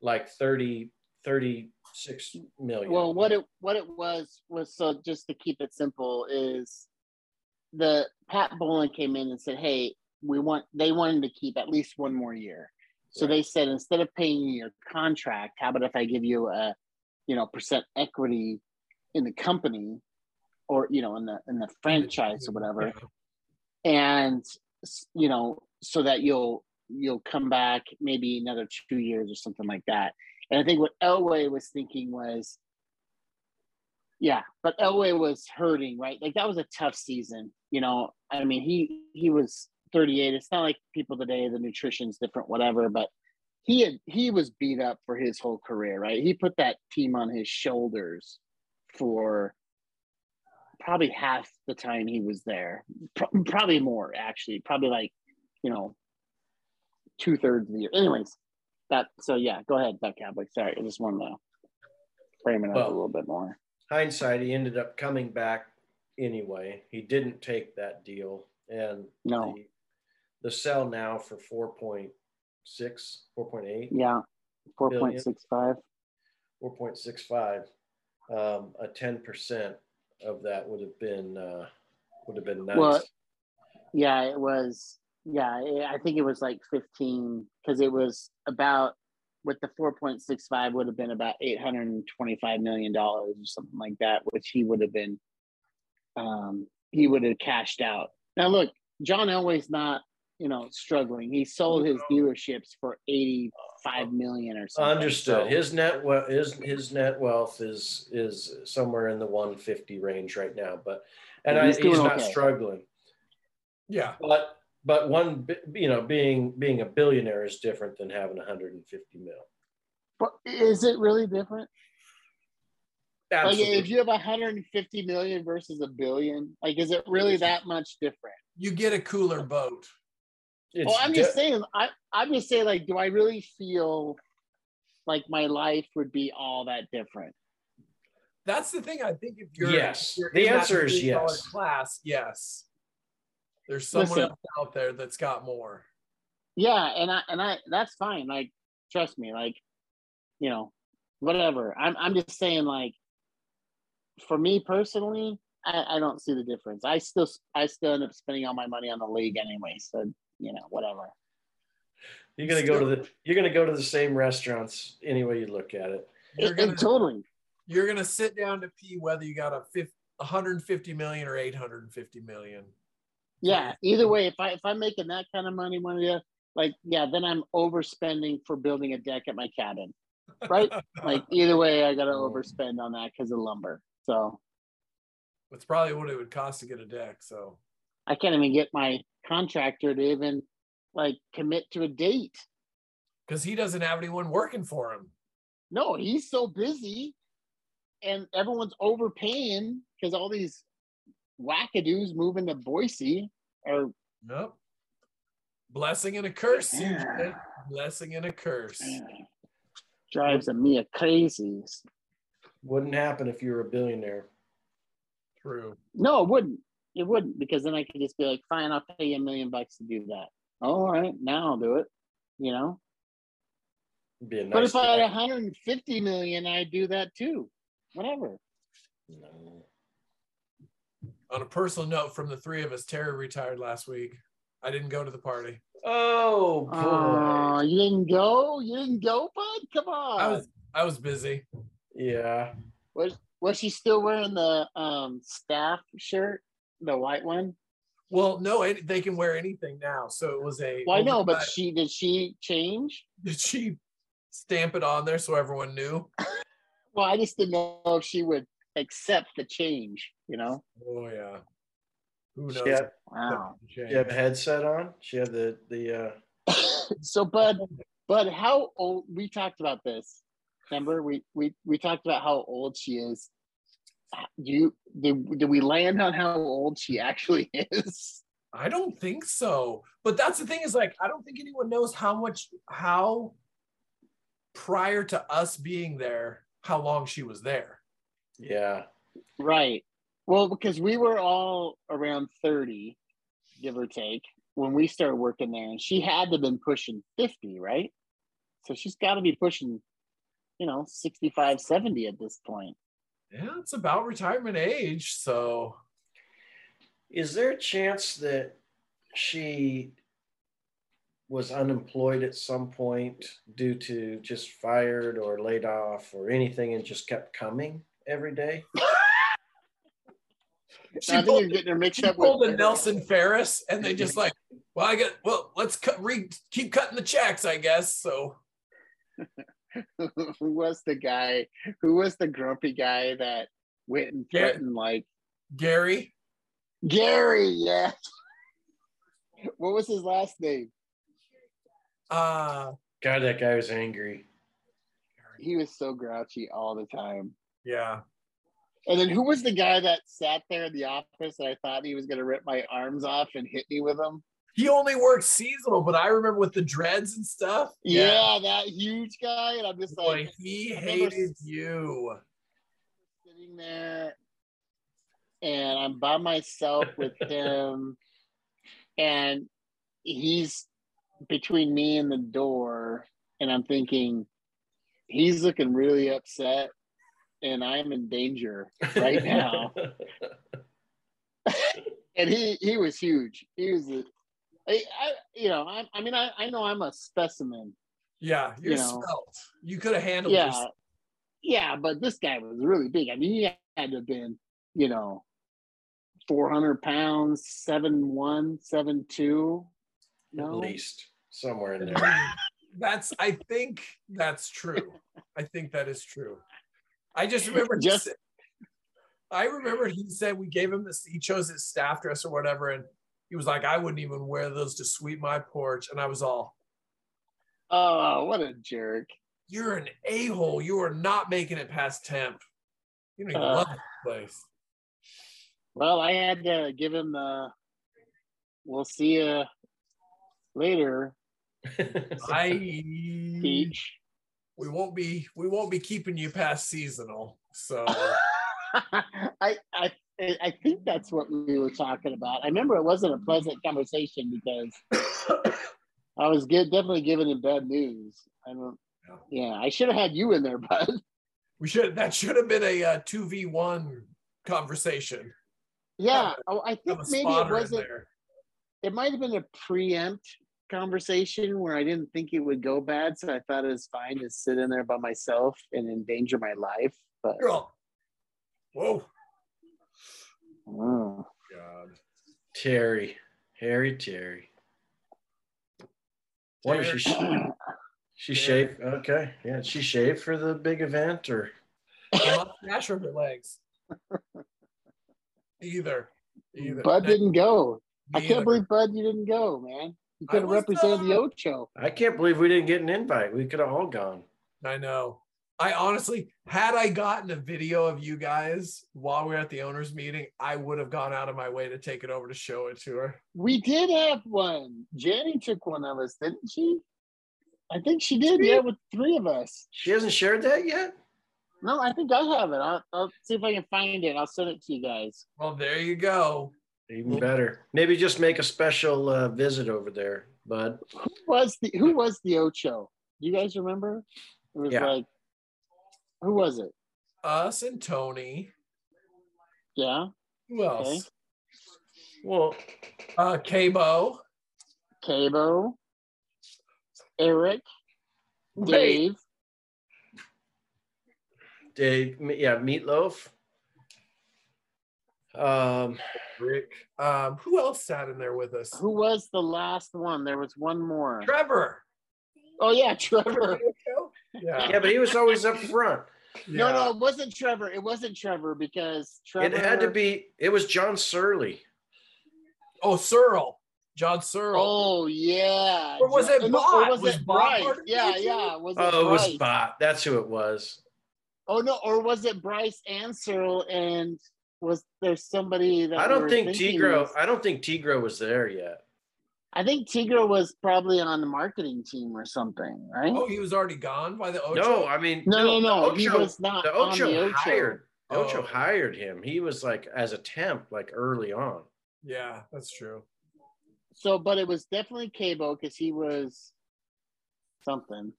like 30, 36 million. Well, what it what it was was so just to keep it simple is the Pat Bowlen came in and said, "Hey, we want." They wanted to keep at least one more year, so Right. they said instead of paying your contract, how about if I give you a, you know, percent equity in the company, or you know, in the in the franchise or whatever, and you know, so that you'll you'll come back maybe another two years or something like that. And I think what Elway was thinking was, yeah, but Elway was hurting, right? Like that was a tough season. You know, I mean, he he was 38. It's not like people today, the nutrition's different, whatever, but he had he was beat up for his whole career, right? He put that team on his shoulders for probably half the time he was there. Pro- probably more, actually. Probably like, you know, two thirds of the year. Anyways, that so yeah, go ahead, Duck Cowboy. Sorry, I just wanted to frame it up Well, a little bit more. hindsight, he ended up coming back anyway. He didn't take that deal, and No. the, the sell now for 4.6, 4.8, Yeah, four point six five. 4.65, um, a 10% of that would have been uh, would have been nice. Well, Yeah, it was. Yeah, I I think it was like fifteen because it was about with the four point six five would have been about eight hundred and twenty five million dollars or something like that, which he would have been. Um, he would have cashed out. Now look, John Elway's not, you know, struggling. He sold his um, dealerships for eighty five uh, million or something. Understood. So- His net we- his his net wealth is is somewhere in the 150 range right now, but and Yeah, I, he's he's, not okay. struggling. Yeah. But but one you know being being a billionaire is different than having 150 mil. But is it really different? Like Absolutely. if you have 150 million versus a billion, like is it really that much different? You get a cooler boat. It's well, I'm di- just saying. I I'm just saying. Like, do I really feel like my life would be all that different? That's the thing. I think if you're Yes. if you're The answer is yes. Class, yes. There's someone Listen. else out there that's got more. Yeah, and I and I that's fine. Like, trust me. Like, you know, whatever. I'm I'm just saying. Like, for me personally, I, I don't see the difference. I still I still end up spending all my money on the league anyway. So you know, whatever. you're gonna go to the you're gonna go to the same restaurants any way you look at it. You're It- it gonna totally. you're gonna sit down to pee whether you got a fif- 150 million or 850 million. Yeah. Either way, if I if I'm making that kind of money, money, yeah, like yeah, then I'm overspending for building a deck at my cabin. right? [laughs] Like either way, I got to overspend on that because of lumber. So It's probably what it would cost to get a deck. So I can't even get my contractor to even like commit to a date. because he doesn't have anyone working for him. No, he's so busy, and everyone's overpaying because all these wackadoos moving to Boise are Nope. Blessing and a curse. Yeah. Blessing and a curse. drives me a crazy. Wouldn't happen if you were a billionaire. True. No, it wouldn't. It wouldn't because then I could just be like, fine, I'll pay you a million bucks to do that. All right, now I'll do it. You know. It'd be a nice But if I had 150 million, I'd do that too. Whatever. No. On a personal note, from the three of us, Terry retired last week. I didn't go to the party. Oh boy. Oh, you didn't go? You didn't go, bud? Come on. I was I was busy. yeah. was was she still wearing the um staff shirt, the white one? Well, no, it, they can wear anything now. So it was a. Well, I know, but oversight- she did she change? [laughs] did she stamp it on there so everyone knew? [laughs] Well, I just didn't know if she would accept the change. You know? Oh yeah. Who knows? She had, Wow. she had a headset on. She had the the uh [laughs] so, Bud, Bud, how old? We talked about this. Remember, we we we talked about how old she is. Do you did, did we land on how old she actually [laughs] is? I don't think so. But that's the thing is like I don't think anyone knows how much how prior to us being there, how long she was there. yeah. Right. Well, because we were all around 30, give or take, when we started working there, and she had to have been pushing 50, right? So she's got to be pushing, you know, 65, 70 at this point. Yeah, it's about retirement age. So Is there a chance that she was unemployed at some point due to just fired or laid off or anything and just kept coming every day? she I think pulled, you're getting her mixed up pulled with a Nelson Ferris and they just like, well, I get well, let's cut re keep cutting the checks, I guess. So [laughs] [laughs] who was the guy? Who was the grumpy guy that went and Yeah. threatened like Gary, Gary? Yeah. [laughs] What was his last name? uh God, that guy was angry. He was so grouchy all the time. yeah. And then who was the guy that sat there in the office and I thought he was gonna rip my arms off and hit me with them? He only worked seasonal, but I remember with the dreads and stuff. Yeah, that huge guy. And I'm just Boy, like he I hated you. sitting there and I'm by myself [laughs] with him and he's between me and the door and I'm thinking he's looking really upset and I'm in danger right [laughs] now. [laughs] and he he was huge. He was a, I, I you know I, I mean I, I know I'm a specimen. Yeah, you're You know. svelte. You could have handled Yeah, this. yeah, but this guy was really big. I mean he had to have been you know 400 pounds, seven one, seven two. At No, least somewhere in there. [laughs] That's I think that's true. I think that is true. I just remember he Just- said- I remember he said we gave him this he chose his staff dress or whatever and he was like I wouldn't even wear those to sweep my porch and I was all oh, what a jerk! you're an a-hole you are not making it past temp you don't even Uh. love this place Well, I had to give him the. We'll see you later, [laughs] I Peach. we won't be we won't be keeping you past seasonal so [laughs] I, I I think that's what we were talking about. I remember it wasn't a pleasant conversation because [coughs] I was get, definitely giving him bad news. I don't. Yeah, I should have had you in there, [laughs] bud. we should that should have been a uh, 2v1 conversation Yeah, oh, I think maybe it wasn't. It might have been a preempt conversation where I didn't think it would go bad, so I thought it was fine to sit in there by myself and endanger my life. But You're whoa oh. god Terry, Harry Terry. Wonder if she, sh- She shaved. Okay. Yeah. She shaved for the big event or A mustache or her legs? Either. Either. Bud didn't go. I can't believe Bud you didn't go, man. You could have was, represented the uh, Ocho. I can't believe we didn't get an invite. We could have all gone. I know. I honestly, had I gotten a video of you guys while we were at the owners meeting, I would have gone out of my way to take it over to show it to her. We did have one. Jenny took one of us, didn't she? I think she did. Yeah, with three of us. She hasn't shared that yet. No, I think I have it. I'll, I'll see if I can find it. I'll send it to you guys. Well, there you go. Even better. Maybe just make a special uh, visit over there, bud. Who was the Who was the Ocho? Do you guys remember? It was Yeah. like, who was it? Us and Tony. Yeah, Who else? Okay. Well, Uh, Cabo. Cabo, Eric, Wait. Dave. Dave, yeah, Meatloaf. Um, Rick. Um, who else sat in there with us? Who was the last one? There was one more. Trevor. Oh yeah, [laughs] Trevor. Yeah. yeah, but he was always up front. No, Yeah. no, it wasn't Trevor. It wasn't Trevor because Trevor. It had to be. It was John Surly. Oh, Searle. John Searle. Oh yeah. Or was it No, Bot? Or was, Was it Bot Bryce? part of the Yeah, yeah. Was it Oh, it was Bryce? Bot. That's who it was. Oh no, or was it Bryce and Searle? And was there somebody that I don't were think thinking Tigro. was- I don't think Tigro was there yet. I think Tigro was probably on the marketing team or something, right? Oh, he was already gone by the Ocho. No, I mean, no, no, no. the he was not the on Ocho the Ocho. hired. the Ocho Oh. hired him. He was like as a temp, like early on. Yeah, that's true. So, but it was definitely Cabo because he was something.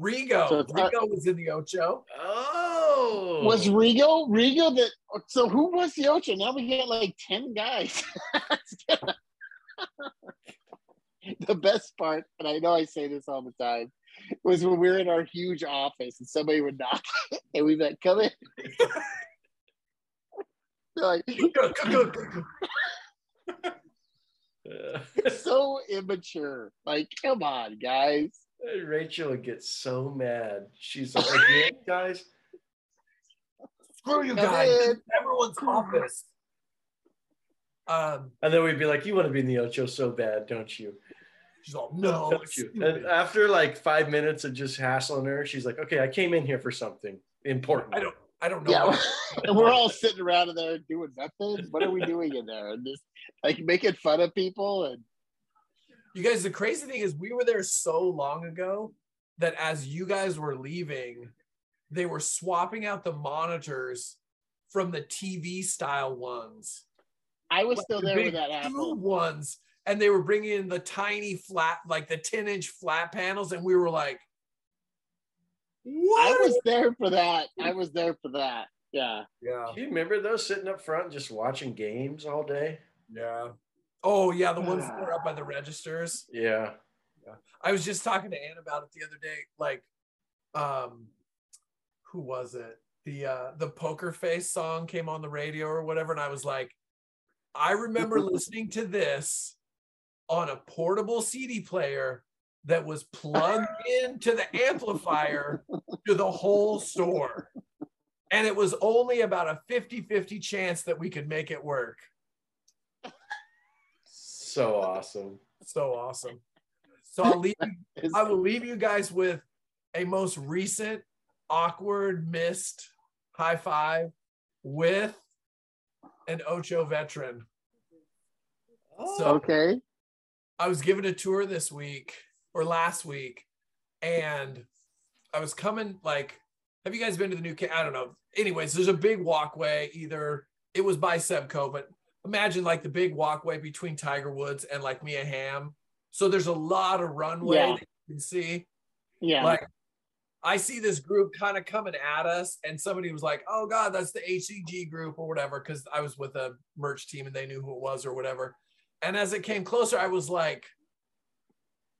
Rigo. So it's- Rigo was in the Ocho. Oh, Was Rigo Rigo that? So who was the Ocho? Now we got like ten guys. [laughs] [laughs] the best part, and I know I say this all the time, was when we were in our huge office and somebody would knock [laughs] and we'd be like, "Come in." [laughs] Like so immature. Like, come on, guys. Rachel would get so mad. She's like, "Again, guys." Screw you guys. Everyone's office. Um, And then we'd be like, "You want to be in the Ocho so bad, don't you?" she's all, no. Don't you? And after like five minutes of just hassling her, she's like, "Okay, I came in here for something important." I don't I don't know. Yeah, what- [laughs] and we're all sitting around in there doing nothing. What are we doing in there? And just like making fun of people and You guys, the crazy thing is, we were there so long ago that as you guys were leaving, they were swapping out the monitors from the TV style ones. I was like still the there with that tube happened. ones, and they were bringing in the tiny flat, like the 10 inch flat panels, and we were like, what? I was there for that. I [laughs] was there for that. Yeah. yeah, Do you remember those sitting up front just watching games all day? yeah. Oh, yeah, the ones that were up by the [sighs] registers. Yeah. I was just talking to Ann about it the other day. Like, um, who was it? The uh the poker face song came on the radio or whatever, and I was like, I remember listening to this on a portable CD player that was plugged into the amplifier to the whole store. And it was only about a 50-50 chance that we could make it work. So awesome. So awesome. So I'll leave you I will leave you guys with a most recent awkward missed high five with an Ocho veteran. Oh, so okay. I was given a tour this week or last week, and I was coming like, have you guys been to the new? I don't know. Anyways, there's a big walkway. Either it was by Sebco, but imagine like the big walkway between Tiger Woods and like Mia Hamm. So there's a lot of runway Yeah. that you can see. Yeah. Like I see this group kind of coming at us, and somebody was like, "Oh God, that's the HCG group or whatever," because I was with a merch team and they knew who it was or whatever. And as it came closer, I was like,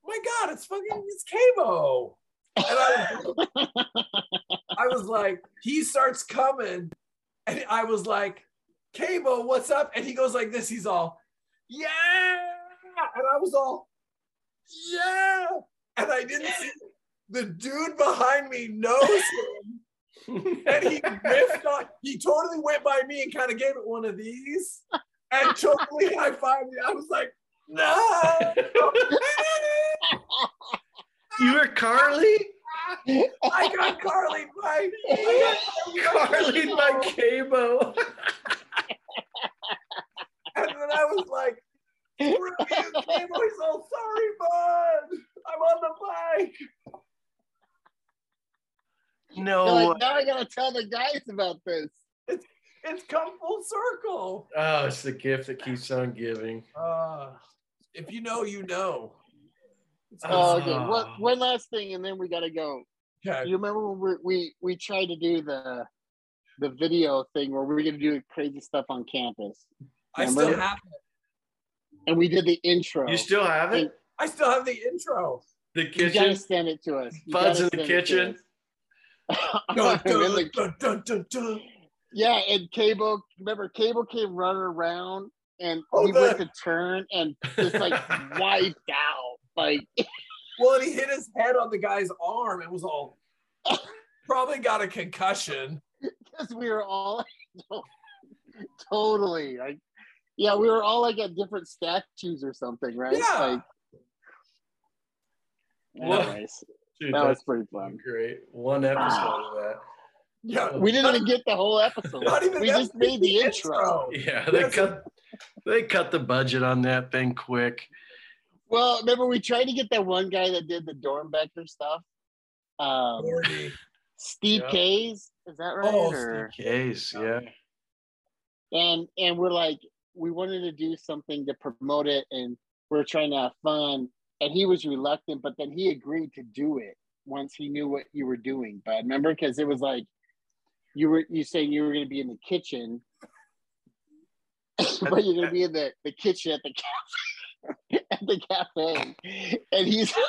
oh "My God, it's fucking it's Cabo!" And I was, I was like, he starts coming, and I was like, "Cabo, what's up?" And he goes like this. He's all, "Yeah," and I was all, "Yeah," and I didn't see the dude behind me knows him [laughs] and he on he totally went by me and kind of gave it one of these and totally high fived me. I was like, no. you were Carly? I got Carly by Carly by Cabo. And then I was like, Cable. He's all sorry, bud. I'm on the bike. No. Like, now I gotta tell the guys about this. It's it's come full circle. Oh, it's the gift that keeps on giving. Uh, if you know, you know. Oh, okay. One, Oh. one last thing, and then we gotta go. Okay. You remember when we we we tried to do the the video thing where we are gonna do crazy stuff on campus, I still have it. and we did the intro. You still have it? I still have the intro. The You gotta kitchen? send it to us. You Buds in the send it kitchen? [laughs] Dun, dun, dun, dun, dun. yeah, and Cable. Remember, Cable came running around, and Oh, he went to turn and [laughs] just like wiped out. Like [laughs] Well, and he hit his head on the guy's arm and was all probably got a concussion. because we were all totally like yeah we were all like at different statues or something right Yeah. like Well, anyways, Dude, that was that's pretty fun great. One episode of that. Yeah. we didn't even [laughs] get the whole episode Not even we just made the intro Yeah, they That's- cut they cut the budget on that thing quick. well remember we tried to get that one guy that did the Doernbecher stuff um Gordy. Steve Yeah. Kays is that right Oh, or- Case, yeah. and and we're like we wanted to do something to promote it and we're trying to have fun and he was reluctant but then he agreed to do it once he knew what you were doing but remember because it was like you were you saying you were going to be in the kitchen [laughs] but you're going to be in the, the kitchen at the cafe [laughs] at the cafe and he's [laughs]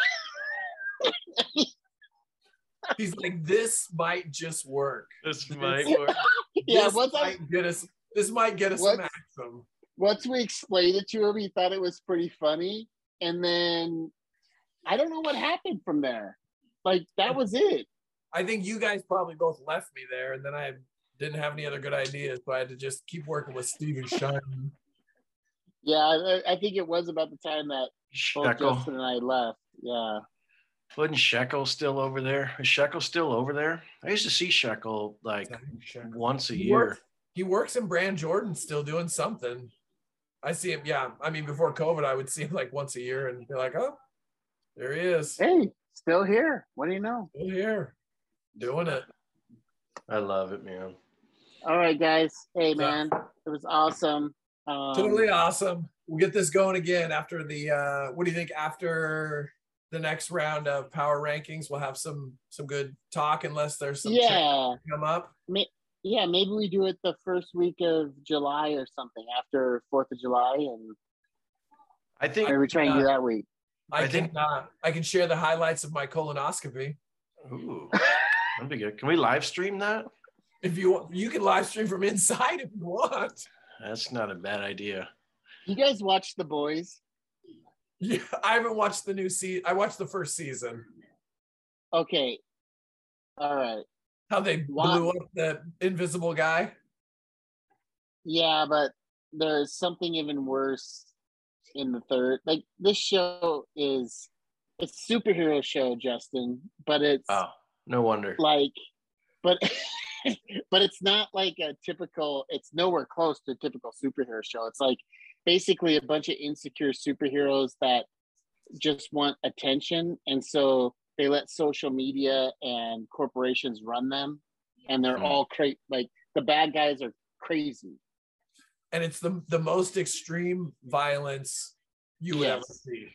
He's like, this might just work. This might work. yeah this once I, might get us. This might get us What? some once we explained it to him he thought it was pretty funny and then i don't know what happened from there like that was it I think you guys probably both left me there, and then I didn't have any other good ideas, so I had to just keep working with Steven Shine. Yeah, I, I think it was about the time that both Justin and I left. Yeah. Wasn't Shekel still over there? Is Shekel still over there? I used to see Shekel like once a He year. works, he works in Brand Jordan, still doing something. I see him. Yeah, I mean, before COVID, I would see him like once a year and be like, "Oh, there he is, Hey, still here. What do you know? still here, doing it." I love it, man. All right, guys. Hey, Yeah. man, it was awesome. Um, totally awesome. We'll get this going again after the. uh What do you think after the next round of power rankings? We'll have some some good talk, unless there's some Yeah, come up. Yeah. Maybe we do it the first week of July or something after Fourth of July, and I think or we try and do that week. I, I can think- uh, I can share the highlights of my colonoscopy. Ooh, that'd be good. Can we live stream that? If you want, you can live stream from inside if you want. That's not a bad idea. You guys watch The Boys? Yeah, I haven't watched the new season. I watched the first season. Okay. All right. How they Why- blew up the invisible guy. Yeah, but there's something even worse in the third. Like this show is a superhero show, Justin, but it's Oh, no wonder. like but [laughs] but it's not like a typical it's nowhere close to a typical superhero show. It's like basically a bunch of insecure superheroes that just want attention and so they let social media and corporations run them and they're Hmm. all cra- like the bad guys are crazy. and it's the the most extreme violence you would ever see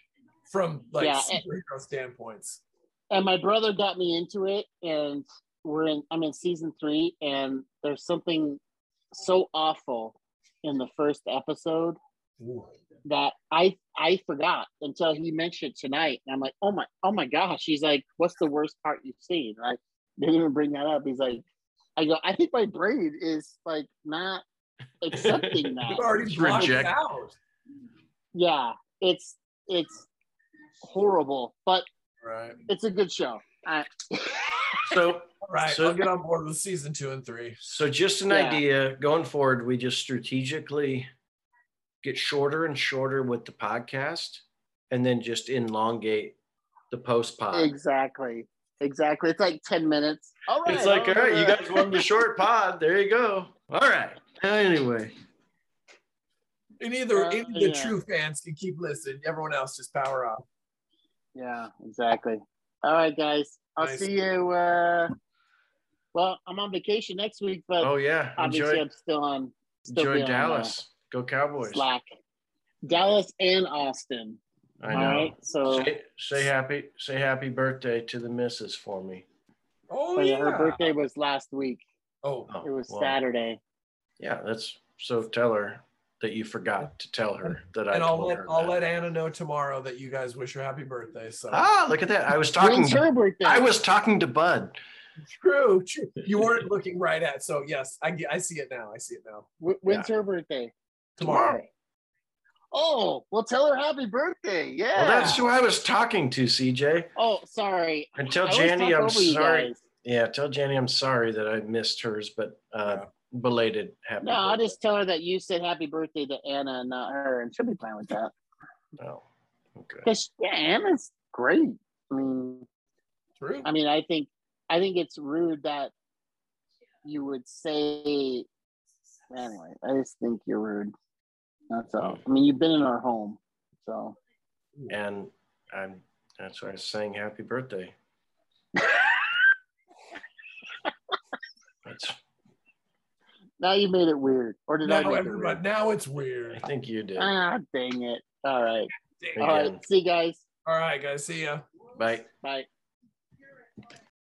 from like Yeah, and- standpoints. and my brother got me into it and we're in i'm in season three and there's something so awful in the first episode that i i forgot until he mentioned tonight and i'm like oh my oh my gosh he's like what's the worst part you've seen right they didn't even bring that up he's like i go i think my brain is like not accepting You [laughs] that already blocked it Reject. out. yeah it's it's horrible but Right. it's a good show I, [laughs] So right, So- I'll get on board with season two and three. So just an Yeah. idea going forward, we just strategically get shorter and shorter with the podcast and then just elongate the post pod. exactly. Exactly. It's like 10 minutes. All right. It's like, all right, you uh, guys wanted the short pod. There you go. All right. Anyway, And either Uh, any of the true fans can keep listening. Everyone else just power off. Yeah, exactly. All right, guys. I'll Nice. see you. Uh, well, I'm on vacation next week, but oh yeah, obviously enjoy I'm still on. Still enjoy be on, uh, Dallas. Go Cowboys. Slack. Dallas and Austin. I know. right. So, Say, say happy say happy birthday to the missus for me. Oh, oh, yeah, yeah. her birthday was last week. Oh, Oh, It was well, Saturday. Yeah, that's so tell her that you forgot to tell her that I and I'll told let her. I'll that. let Anna know tomorrow that you guys wish her happy birthday. So Ah, look at that. I was talking When's her birthday? I was talking to Bud. true, true. You weren't looking right at. So yes, I I see it now. I see it now. Wh- When's her birthday? Tomorrow. Oh, well, tell her happy birthday. Yeah. Well, that's who I was talking to, CJ. Oh, sorry. And tell Janny I'm sorry. Yeah, tell Janny I'm sorry that I missed hers, but uh belated happy. No, I'll just tell her that you said happy birthday to Anna and not her, and she'll be fine with that. Oh, okay. Because yeah, Anna's great. I mean, True. I mean, I think, I think it's rude that you would say. Anyway, I just think you're rude. That's all. I mean, you've been in our home, so And I'm that's why I was saying happy birthday. [laughs] That's now you made it weird. Or did I Now make it weird? now it's weird. I think you did. Ah, dang it! All right, Dang. all Again. right. See you guys. All right, guys. See ya. Bye. Bye.